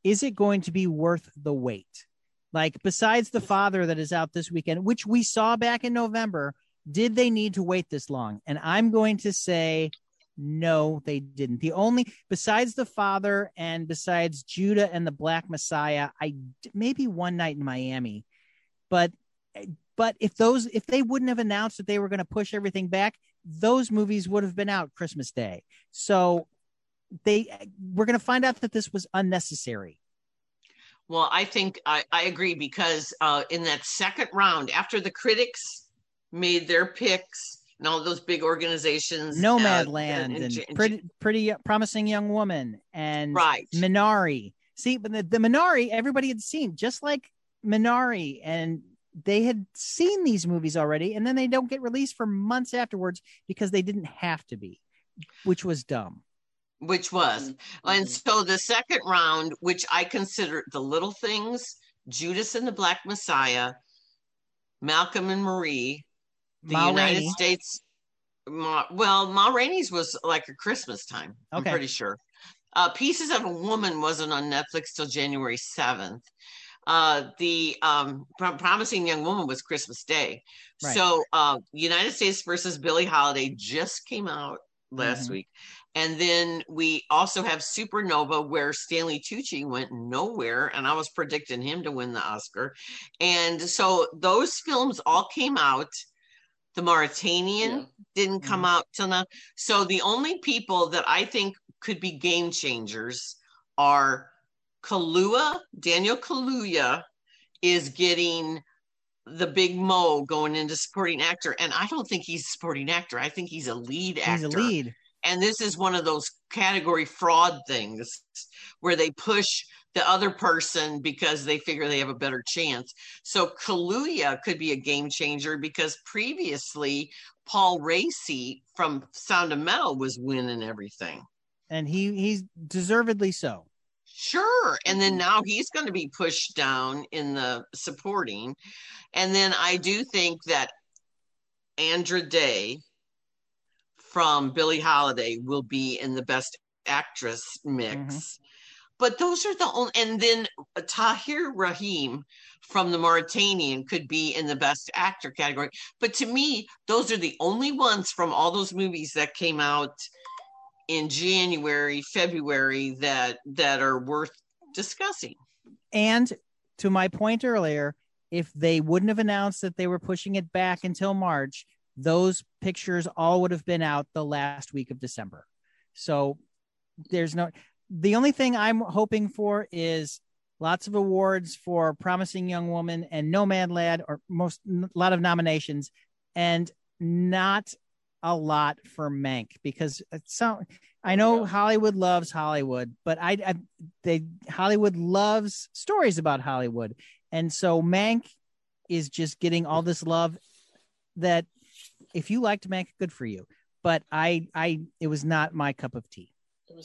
Is it going to be worth the wait? Like, besides the father that is out this weekend, which we saw back in November, did they need to wait this long? And I'm going to say no, they didn't. The only besides the father and besides Judas and the Black Messiah, I maybe one night in Miami, but but if those if they wouldn't have announced that they were going to push everything back, those movies would have been out Christmas Day. So they we're going to find out that this was unnecessary. Well, I think I, I agree because uh, in that second round, after the critics made their picks and all those big organizations, Nomadland uh, and, and, and, pretty, pretty promising young woman and right. Minari. See, but the, the Minari everybody had seen, just like Minari, and they had seen these movies already, and then they don't get released for months afterwards because they didn't have to be, which was dumb. Which was, mm-hmm. and so the second round, which I consider the little things, Judas and the Black Messiah, Malcolm and Marie, the Ma United Rainey. States. Ma, well, Ma Rainey's was like a Christmas time. I'm pretty sure. Uh, Pieces of a Woman wasn't on Netflix till January 7th. Uh, the um, Promising Young Woman was Christmas Day. Right. So uh, United States versus Billie Holiday just came out last mm-hmm. week. And then we also have Supernova, where Stanley Tucci went nowhere, and I was predicting him to win the Oscar. And so those films all came out the Mauritanian yeah. didn't come mm-hmm. out till now. So the only people that I think could be game changers are Kaluuya. Daniel Kaluuya is getting the big mo going into supporting actor, and I don't think he's a supporting actor. I think he's a lead actor. He's a lead. And this is one of those category fraud things where they push the other person because they figure they have a better chance. So Kaluuya could be a game changer because previously Paul Raci from Sound of Metal was winning everything. And he he's deservedly so. Sure. And then now he's going to be pushed down in the supporting. And then I do think that Andra Day from Billie Holiday will be in the best actress mix. Mm-hmm. But those are the only, and then Tahar Rahim from the Mauritanian could be in the best actor category. But to me, those are the only ones from all those movies that came out in January, February that that are worth discussing. And to my point earlier, if they wouldn't have announced that they were pushing it back until March, those pictures all would have been out the last week of December. So there's no the only thing I'm hoping for is lots of awards for Promising Young Woman and Nomadland, or most a lot of nominations, and not a lot for Mank because so I know Hollywood loves Hollywood, but I, I they Hollywood loves stories about Hollywood, and so Mank is just getting all this love that if you liked Mank, good for you. But I I it was not my cup of tea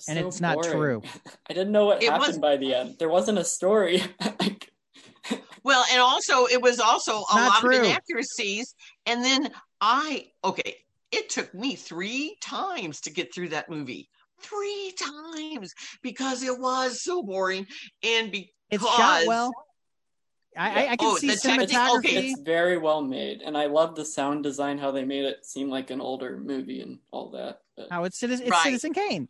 and so it's boring. not true. I didn't know what it happened was... by the end. There wasn't a story. well, and also it was also a lot true. of inaccuracies. And then I okay, it took me three times to get through that movie. Three times because it was so boring and because it's shot well. I, I, can oh, see cinematography. okay. It's very well made, and I love the sound design. How they made it seem like an older movie and all that. But... How it's, it's right. Citizen Kane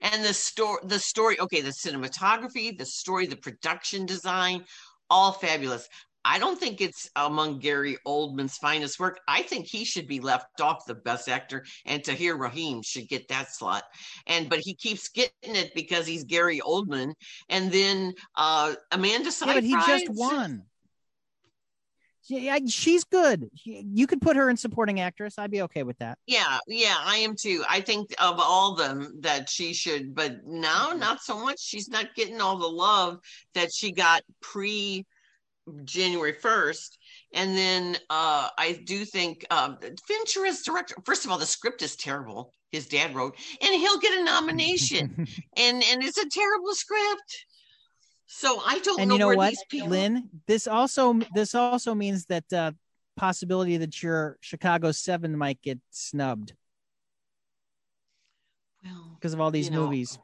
and the story the story okay the cinematography the story the production design all fabulous i don't think it's among gary oldman's finest work i think he should be left off the best actor and tahar rahim should get that slot and but he keeps getting it because he's gary oldman and then uh amanda Seyfried, yeah, but he just won yeah, she's good. You could put her in supporting actress. I'd be okay with that. Yeah, yeah, I am too. I think of all them that she should, but now mm-hmm. not so much. She's not getting all the love that she got pre January first. And then uh, I do think Fincher is director. First of all, the script is terrible. His dad wrote, and he'll get a nomination. and and it's a terrible script. So I don't and know. you know what, people... Lynn? This also this also means that uh, possibility that your Chicago Seven might get snubbed? Well, because of all these know, movies.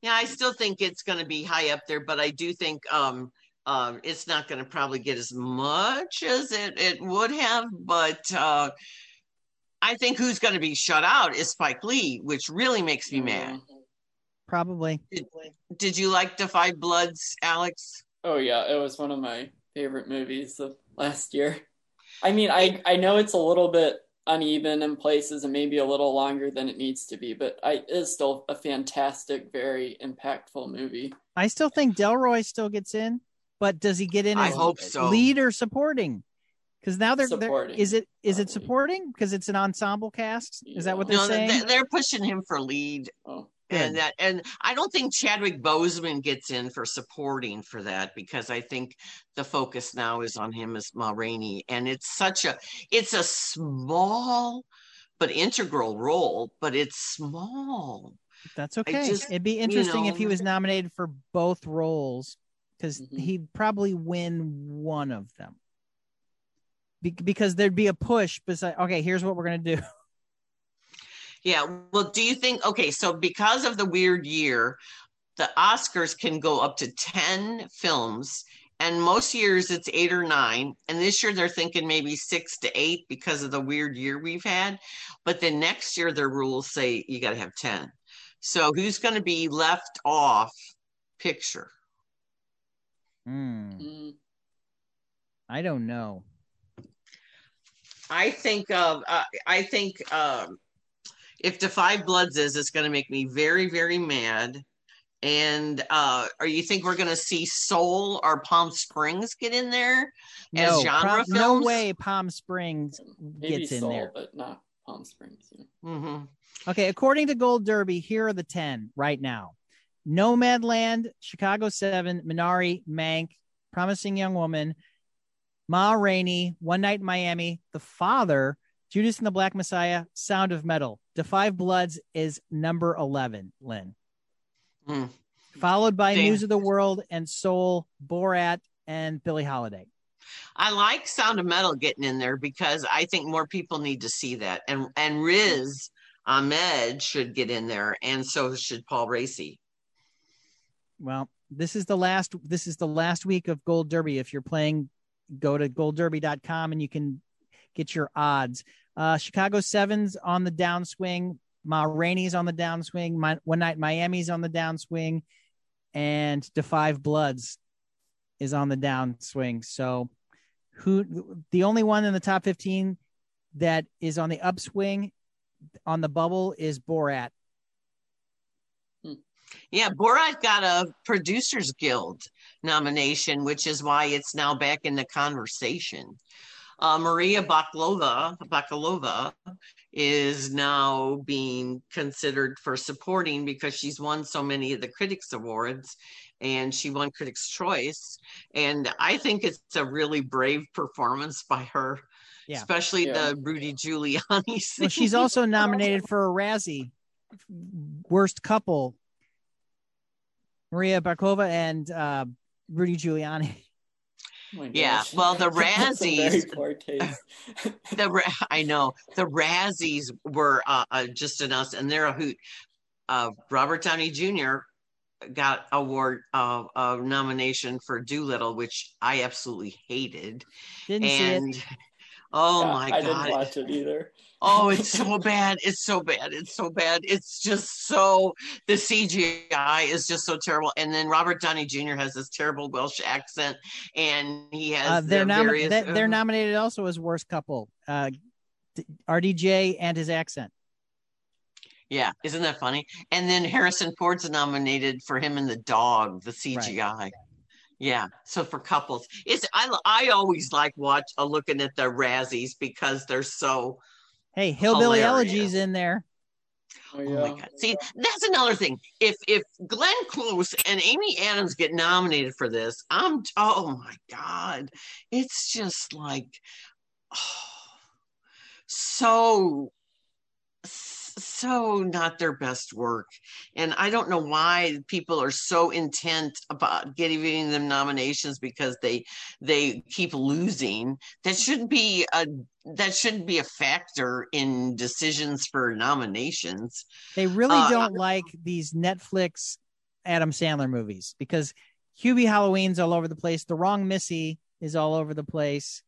Yeah, I still think it's going to be high up there, but I do think um, um, it's not going to probably get as much as it, it would have. But uh, I think who's going to be shut out is Spike Lee, which really makes me mad. Probably. Did, did you like Da 5 Bloods, Alex? Oh yeah, it was one of my favorite movies of last year. I mean, I I know it's a little bit uneven in places and maybe a little longer than it needs to be, but I it is still a fantastic, very impactful movie. I still think Delroy still gets in, but does he get in as I hope so. lead or supporting? Because now they're, they're, is it is it supporting because it's an ensemble cast? Is that what they're no, saying? They're pushing him for lead. Oh. And that, and I don't think Chadwick Boseman gets in for supporting for that because I think the focus now is on him as Ma Rainey, and it's such a, it's a small but integral role, but it's small. That's okay. Just, It'd be interesting you know, if he was nominated for both roles because mm-hmm. he'd probably win one of them. Be- because there'd be a push beside, okay, here's what we're going to do. Yeah. Well, do you think, okay, so because of the weird year, the Oscars can go up to 10 films. And most years it's eight or nine. And this year they're thinking maybe six to eight because of the weird year we've had. But then next year their rules say you got to have 10. So who's going to be left off picture? Hmm. I don't know. I think of uh, I think um, if Da 5 Bloods is, it's going to make me very, very mad. And uh, or you think we're going to see Soul or Palm Springs get in there as no, genre films? No way, Palm Springs Maybe gets in Soul, there, but not Palm Springs. Yeah. Mm-hmm. Okay, according to Gold Derby, here are the ten right now: Nomadland, Chicago Seven, Minari, Mank, Promising Young Woman, Ma Rainey, One Night in Miami, The Father, Judas and the Black Messiah, Sound of Metal. Da 5 Bloods is number 11, Lynn. Mm. Followed by Damn. News of the World and Soul, Borat, and Billie Holiday. I like Sound of Metal getting in there because I think more people need to see that. And and Riz Ahmed should get in there, and so should Paul Raci. Well, this is the last this is the last week of Gold Derby. If you're playing, go to goldderby.com and you can get your odds. Uh, Chicago Sevens on the downswing. Ma Rainey's on the downswing. My, one night Miami's on the downswing, and 5 Bloods is on the downswing. So, who the only one in the top fifteen that is on the upswing on the bubble is Borat. Yeah, Borat got a Producers Guild nomination, which is why it's now back in the conversation. Uh, Maria Bakalova, Bakalova is now being considered for supporting because she's won so many of the critics awards and she won critics choice and i think it's a really brave performance by her yeah. especially yeah. the rudy giuliani scene. well she's also nominated for a razzie worst couple maria bakova and uh, rudy giuliani Oh yeah, well, the Razzies, the I know the Razzies were uh, uh, just an us, and they're a hoot. Uh, Robert Downey Jr. got award uh, a nomination for Dolittle, which I absolutely hated. Didn't and, see it. Oh yeah, my god! I didn't watch it either. Oh, it's so bad. It's so bad. It's so bad. It's just so the CGI is just so terrible. And then Robert Downey Jr. has this terrible Welsh accent, and he has uh, they're, nom- various, they, are nominated also as worst couple. Uh, RDJ and his accent. Yeah, isn't that funny? And then Harrison Ford's nominated for him and the dog, the CGI. Right. Yeah. So for couples, it's I I always like watch uh, looking at the Razzies because they're so Hey, Hillbilly Hilarious. Elegies in there. Oh, yeah. oh, my god! See, that's another thing. If if Glenn Close and Amy Adams get nominated for this, I'm oh my god, it's just like oh, so so not their best work. And I don't know why people are so intent about giving them nominations because they they keep losing. That shouldn't be a that shouldn't be a factor in decisions for nominations. They really uh, don't like these Netflix Adam Sandler movies because Hubie Halloween's all over the place. The Wrong Missy is all over the place,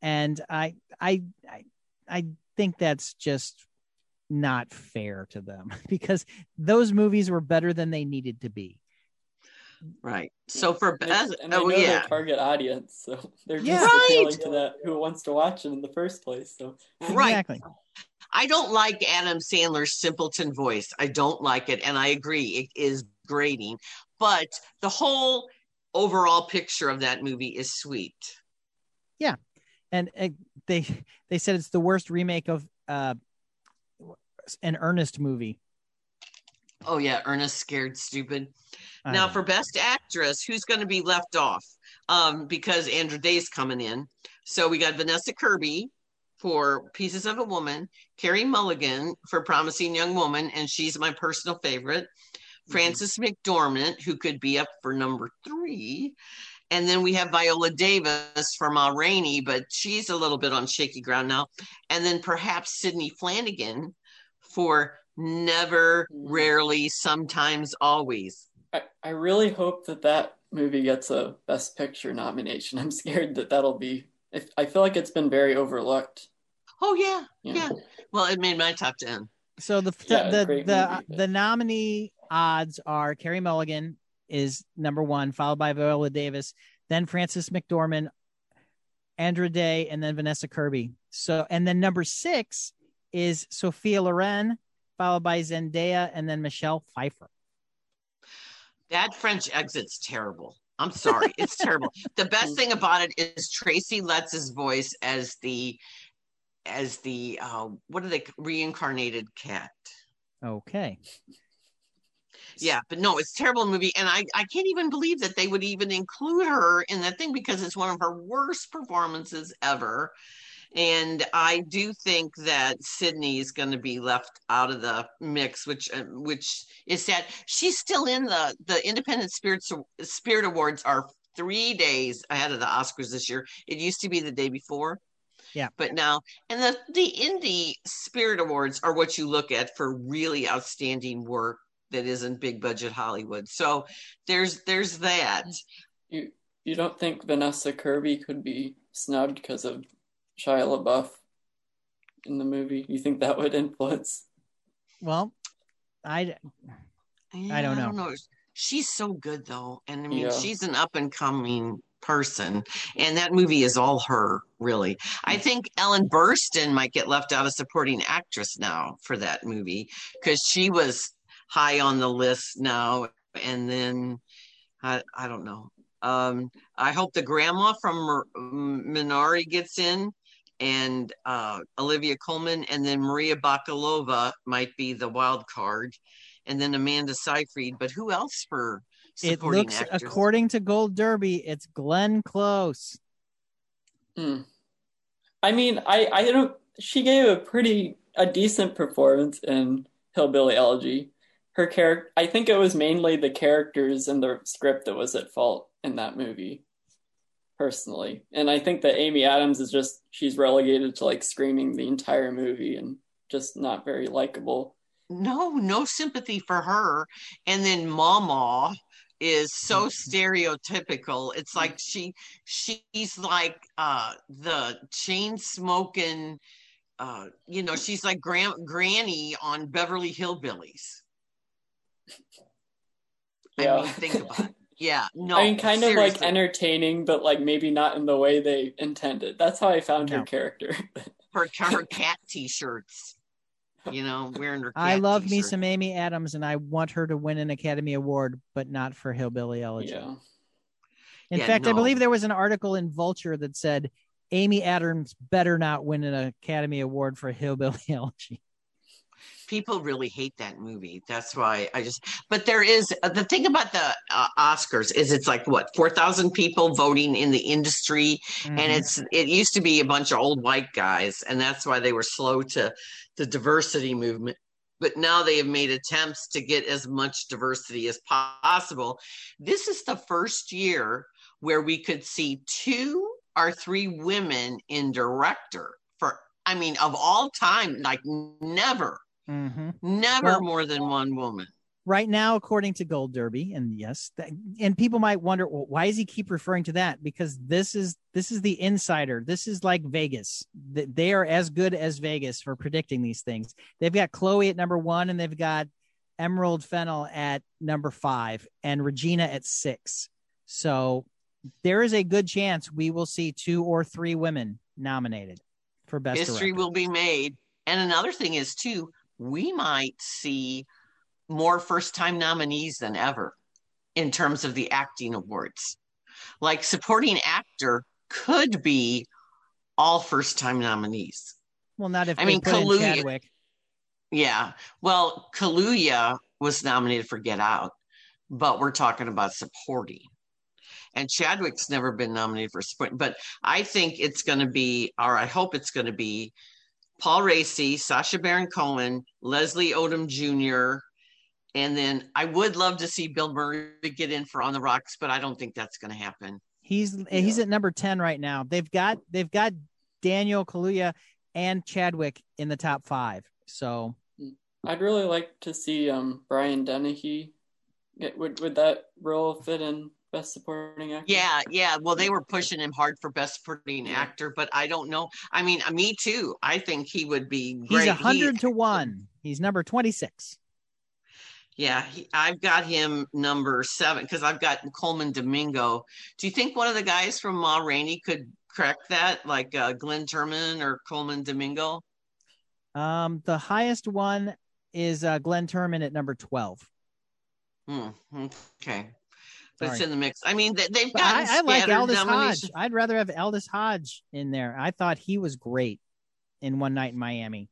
and I I I, I think that's just not fair to them because those movies were better than they needed to be. Right. So for best, and oh, yeah. their target audience, so they're just yeah. appealing right. to that who wants to watch it in the first place. So right. Exactly. I don't like Adam Sandler's simpleton voice. I don't like it, and I agree it is grating. But the whole overall picture of that movie is sweet. Yeah, and uh, they they said it's the worst remake of uh, an Ernest movie. Oh yeah, Ernest Scared Stupid. I now know. for Best Actress, who's going to be left off? Um, because Andra Day's coming in. So we got Vanessa Kirby for Pieces of a Woman, Carey Mulligan for Promising Young Woman, and she's my personal favorite. Mm-hmm. Frances McDormand, who could be up for number three. And then we have Viola Davis for Ma Rainey, but she's a little bit on shaky ground now. And then perhaps Sidney Flanigan for never, mm-hmm. rarely, sometimes, always. I, I really hope that that movie gets a Best Picture nomination. I'm scared that that'll be. If, I feel like it's been very overlooked. Oh yeah, yeah. yeah. Well, it made my top ten. So the yeah, the the, the, the nominee odds are Carey Mulligan is number one, followed by Viola Davis, then Frances McDormand, Andra Day, and then Vanessa Kirby. So and then number six is Sophia Loren, followed by Zendaya, and then Michelle Pfeiffer. That French exit's terrible. I'm sorry, it's terrible. The best thing about it is Tracy Letts' voice as the as the uh, what are they reincarnated cat. Okay. Yeah, but no, it's terrible movie, and I I can't even believe that they would even include her in that thing because it's one of her worst performances ever. And I do think that Sydney is going to be left out of the mix, which uh, which is sad. She's still in the the Independent Spirits Spirit Awards are three days ahead of the Oscars this year. It used to be the day before. Yeah. But now, and the the Indie Spirit Awards are what you look at for really outstanding work that isn't big budget Hollywood. So there's there's that. You you don't think Vanessa Kirby could be snubbed because of Shia LaBeouf in the movie? You think that would influence? Well, I yeah, I don't know. I don't know. She's so good though, and I mean, yeah. she's an up and coming person, and that movie is all her, really. I think Ellen Burstyn might get left out of supporting actress now for that movie because she was high on the list now, and then I I don't know. Um, I hope the grandma from Minari gets in and uh, Olivia Colman, and then Maria Bakalova might be the wild card, and then Amanda Seyfried. But who else for it looks, actors? according to Gold Derby, it's Glenn Close. Hmm. I mean, I I don't. She gave a pretty a decent performance in Hillbilly Elegy. Her character, I think it was mainly the characters and the script that was at fault in that movie personally. And I think that Amy Adams is just she's relegated to like screaming the entire movie and just not very likable. No, no sympathy for her. And then Mama is so mm-hmm. stereotypical. It's like she she's like uh the chain smoking uh you know, she's like grand granny on Beverly Hillbillies. Yeah. I mean, think about it. Yeah, no. I mean, kind seriously. of like entertaining, but like maybe not in the way they intended. That's how I found no. her character. her, her cat t-shirts. You know, wearing her. I love t-shirt. me some Amy Adams, and I want her to win an Academy Award, but not for Hillbilly Elegy. Yeah. In yeah, fact, no. I believe there was an article in Vulture that said Amy Adams better not win an Academy Award for Hillbilly Elegy people really hate that movie. That's why I just. But there is the thing about the uh, Oscars is it's like what four thousand people voting in the industry, mm-hmm. and it's it used to be a bunch of old white guys, and that's why they were slow to the diversity movement but now they have made attempts to get as much diversity as possible. This is the first year where we could see two or three women in director for, I mean, of all time, like never, mm-hmm. never well, more than one woman. right now according to gold derby and yes that, and people might wonder well, why does he keep referring to that? Because this is this is the insider. This is like vegas. They are as good as vegas for predicting these things. They've got chloe at number one and they've got emerald fennell at number five and regina at six. So there is a good chance we will see two or three women nominated for best history director. will be made. And another thing is too we might see more first time nominees than ever in terms of the acting awards. Like supporting actor could be all first time nominees. Well, not if I mean Kaluuya. Yeah. Well, Kaluuya was nominated for Get Out, but we're talking about supporting. And Chadwick's never been nominated for supporting, but I think it's going to be, or I hope it's going to be Paul Raci, Sasha Baron Cohen, Leslie Odom Jr., and then I would love to see Bill Murray get in for On the Rocks, but I don't think that's going to happen. He's yeah. he's at number 10 right now. They've got they've got Daniel Kaluuya and Chadwick in the top 5. So I'd really like to see um Brian Dennehy get would would that role fit in best supporting actor? Yeah, yeah. Well, they were pushing him hard for best supporting yeah. actor, but I don't know. I mean, me too. I think he would be great. He's a hundred to one. He's number twenty six. Yeah, he, I've got him number seven because I've got Colman Domingo. Do you think one of the guys from Ma Rainey could correct that, like uh, Glenn Turman or Colman Domingo? Um, the highest one is uh, Glenn Turman at number twelve. Hmm. Okay. But Sorry. it's in the mix. I mean, they, have got. I, I like Aldis Hodge. I'd rather have Aldis Hodge in there. I thought he was great in One Night in Miami.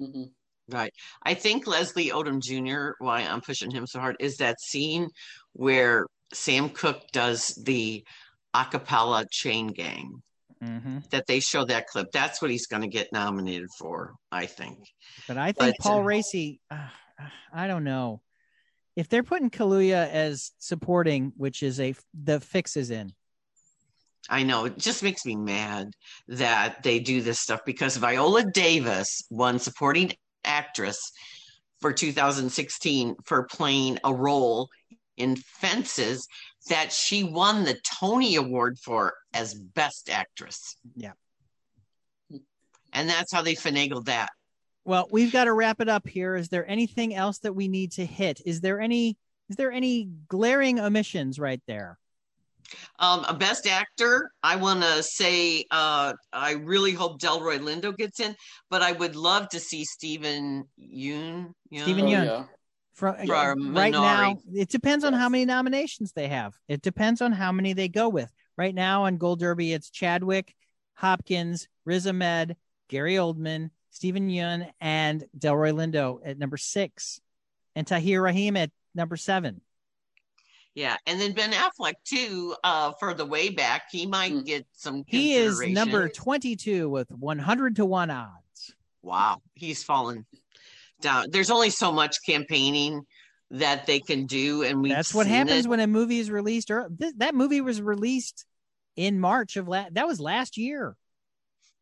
Mm-hmm. Right. I think Leslie Odom Jr., why I'm pushing him so hard, is that scene where Sam Cooke does the acapella chain gang. Mm-hmm. That they show that clip. That's what he's going to get nominated for, I think. But I think but, Paul uh, Raci, uh, I don't know. If they're putting Kaluuya as supporting, which is a the fix is in. I know it just makes me mad that they do this stuff because Viola Davis won supporting actress for 2016 for playing a role in Fences that she won the Tony Award for as Best Actress. Yeah. And that's how they finagled that. Well, we've got to wrap it up here. Is there anything else that we need to hit? Is there any is there any glaring omissions right there? Um, a best actor, I want to say uh, I really hope Delroy Lindo gets in, but I would love to see Steven Yeun. Steven oh, Yeah. From, From right now, it depends on how many nominations they have. It depends on how many they go with. Right now on Gold Derby, it's Chadwick, Hopkins, Riz Ahmed, Gary Oldman, Steven Yeun, and Delroy Lindo at number six, and Tahar Rahim at number seven. Yeah, and then Ben Affleck too. Uh, for the way back, he might mm. get some. He is number twenty-two with one hundred to one odds. Wow, he's fallen down. There's only so much campaigning that they can do, and we. That's what happens it. when a movie is released. Or that movie was released in March of last. That was last year.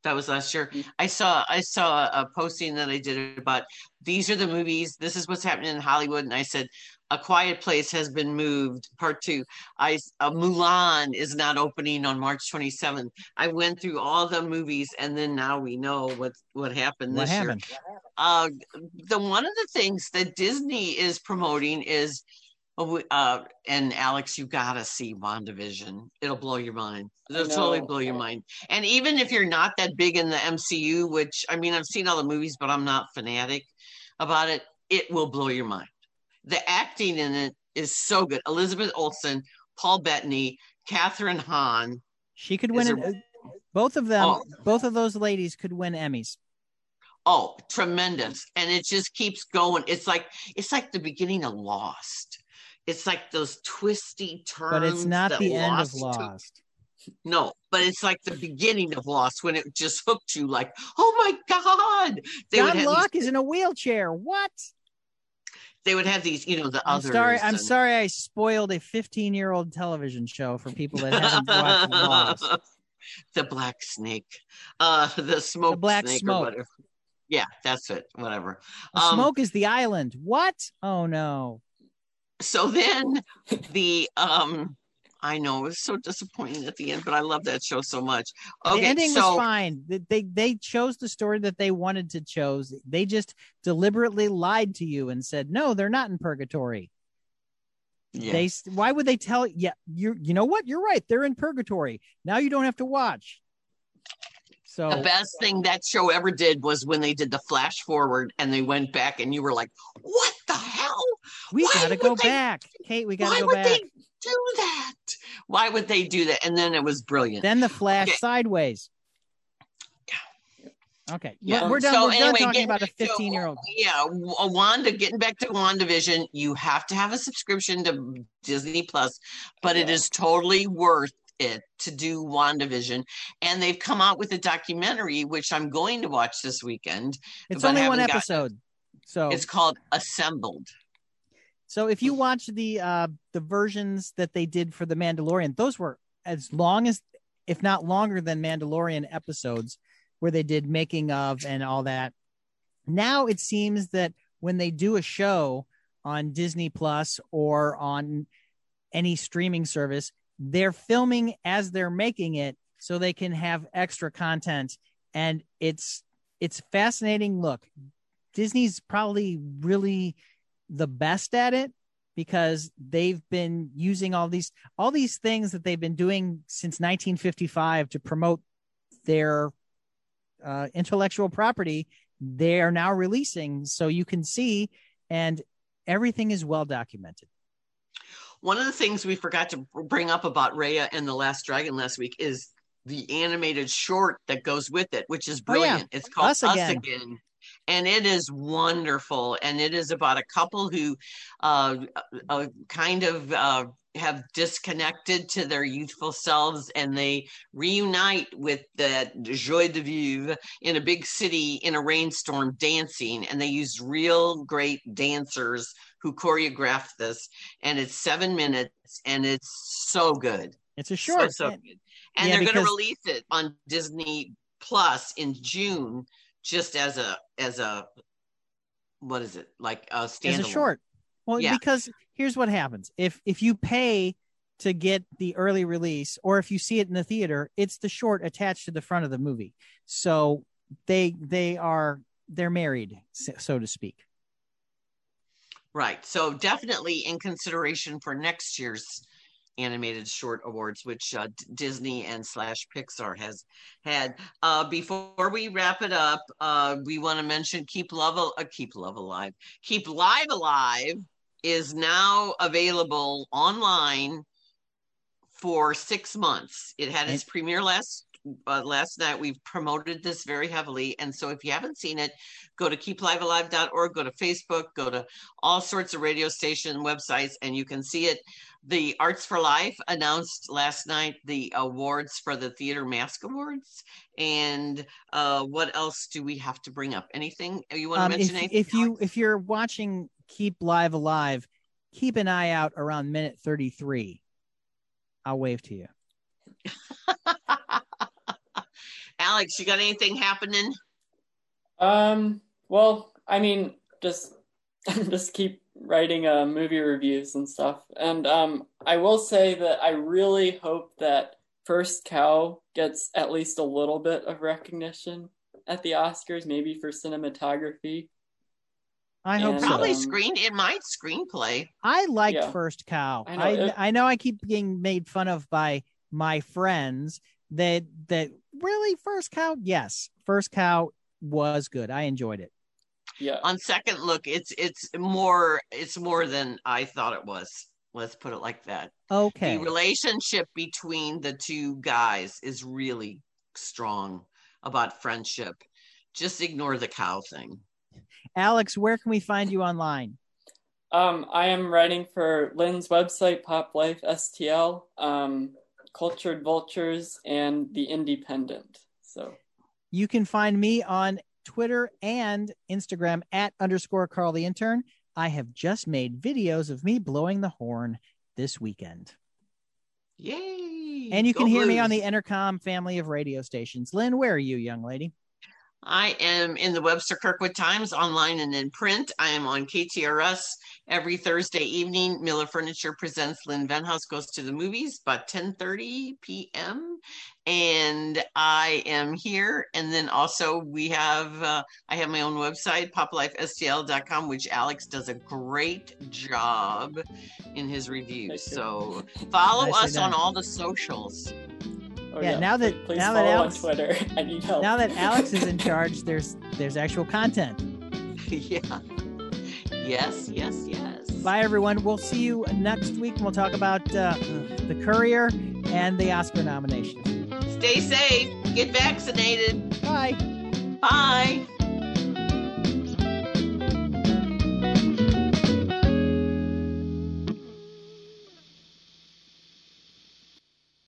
That was last year. Mm. I saw I saw a posting that I did about these are the movies. This is what's happening in Hollywood, and I said a Quiet Place has been moved. Part two. I uh, Mulan is not opening on March 27th. I went through all the movies, and then now we know what what happened what this happened? year. Uh, the one of the things that Disney is promoting is, uh, uh and Alex, you gotta see WandaVision. It'll blow your mind. It'll totally blow your mind. And even if you're not that big in the MCU, which I mean, I've seen all the movies, but I'm not fanatic about it. It will blow your mind the acting in it is so good. Elizabeth Olsen, Paul Bettany, Kathryn Hahn. She could win. An, both of them, oh. both of those ladies could win Emmys. Oh, tremendous! And it just keeps going. It's like it's like the beginning of Lost. It's like those twisty turns. But it's not the end of Lost. No, but it's like the beginning of Lost when it just hooked you. Like, oh my god, they John Locke these... is in a wheelchair. What? They would have these, you know, the I'm others. Sorry, I'm sorry, I spoiled a 15 year old television show for people that haven't watched Lost. The Black Snake, uh, the Smoke the Black Snake Smoke. or whatever. Yeah, that's it. Whatever. Um, smoke is the island. What? Oh no. So then the um I know it was so disappointing at the end, but I love that show so much. Okay, the ending so, was fine. They they chose the story that they wanted to chose. They just deliberately lied to you and said no, they're not in purgatory. Yeah. They why would they tell? Yeah, you you know what? You're right. They're in purgatory now. You don't have to watch. So the best thing that show ever did was when they did the flash forward and they went back and you were like, "What the hell? We why gotta go they, back, Kate. We gotta go back." They do that? Why would they do that? And then it was brilliant. Then the flash okay. sideways. Okay. Yeah. We're done. So we're anyway, done talking about a 15 year old. Yeah. Uh, Wanda, getting back to WandaVision, you have to have a subscription to Disney Plus, but yeah. it is totally worth it to do WandaVision. And they've come out with a documentary, which I'm going to watch this weekend. It's only one episode. so it's called Assembled. So if you watch the uh the versions that they did for the Mandalorian, those were as long as if not longer than Mandalorian episodes where they did making of and all that. Now it seems that when they do a show on Disney Plus or on any streaming service, they're filming as they're making it so they can have extra content. And it's it's fascinating. Look disney's probably really the best at it because they've been using all these all these things that they've been doing since 1955 to promote their uh, intellectual property they are now releasing. So you can see and everything is well documented one of the things we forgot to bring up about Raya and the Last Dragon last week is the animated short that goes with it, which is brilliant. Oh, yeah. It's called Us, Us Again. Again. And it is wonderful. And it is about a couple who uh, uh, kind of uh, have disconnected to their youthful selves and they reunite with the joie de vivre in a big city in a rainstorm dancing. And they use real great dancers who choreographed this, and it's seven minutes, and it's so good. It's a short, so, so good. and yeah, they're because... going to release it on Disney Plus in June, just as a as a what is it like a standalone? As a short. Well, yeah. because here's what happens if if you pay to get the early release, or if you see it in the theater, it's the short attached to the front of the movie. So they they are they're married, so to speak. Right. So definitely in consideration for next year's animated short awards, which uh, Disney and slash Pixar has had. Uh, before we wrap it up, uh, we want to mention Keep Love, uh, Keep Love Alive, Keep Live Alive is now available online for six months. It had its premiere last uh, last night. We've promoted this very heavily. And so if you haven't seen it, go to keeplivealive.org, go to Facebook, go to all sorts of radio station websites, and you can see it. The Arts for Life announced last night the awards for the Theater Mask Awards. And uh, what else do we have to bring up? Anything you want to um, mention? If, if you if you're watching Keep Live Alive, keep an eye out around minute 33. I'll wave to you. Alex, you got anything happening? Um, well, I mean, just just keep writing uh, movie reviews and stuff. And um, I will say that I really hope that First Cow gets at least a little bit of recognition at the Oscars, maybe for cinematography. I hope and, so. Probably screen it might screenplay. I liked yeah. First Cow. I know, I, it, I know I keep being made fun of by my friends that that really? First cow? Yes. First cow was good. I enjoyed it. Yeah. On second look it's it's more it's more than i thought it was. Let's put it like that. Okay. The relationship between the two guys is really strong about friendship. Just ignore the cow thing. Alex where can we find you online? Um i am writing for lynn's website pop life stl um Cultured Vultures, and The Independent. So you can find me on Twitter and Instagram at underscore Carl the Intern. I have just made videos of me blowing the horn this weekend. Yay! And you Go can hear Blues. me on the Entercom family of radio stations. Lynn, where are you, young lady? I am in the Webster Kirkwood Times online and in print. I am on KTRS every Thursday evening. Miller Furniture presents Lynn Venhaus Goes to the Movies about 10:30 p.m. And I am here. And then also we have uh, I have my own website, poplifestl.com, which Alex does a great job in his reviews. So follow us on all the socials. Oh, yeah, yeah, now that Please now that Alex Twitter, I need help. Now that Alex is in charge, there's there's actual content. yeah. Yes, yes, yes. Bye, everyone. We'll see you next week, and we'll talk about uh, the Courier and the Oscar nomination. Stay safe. Get vaccinated. Bye. Bye.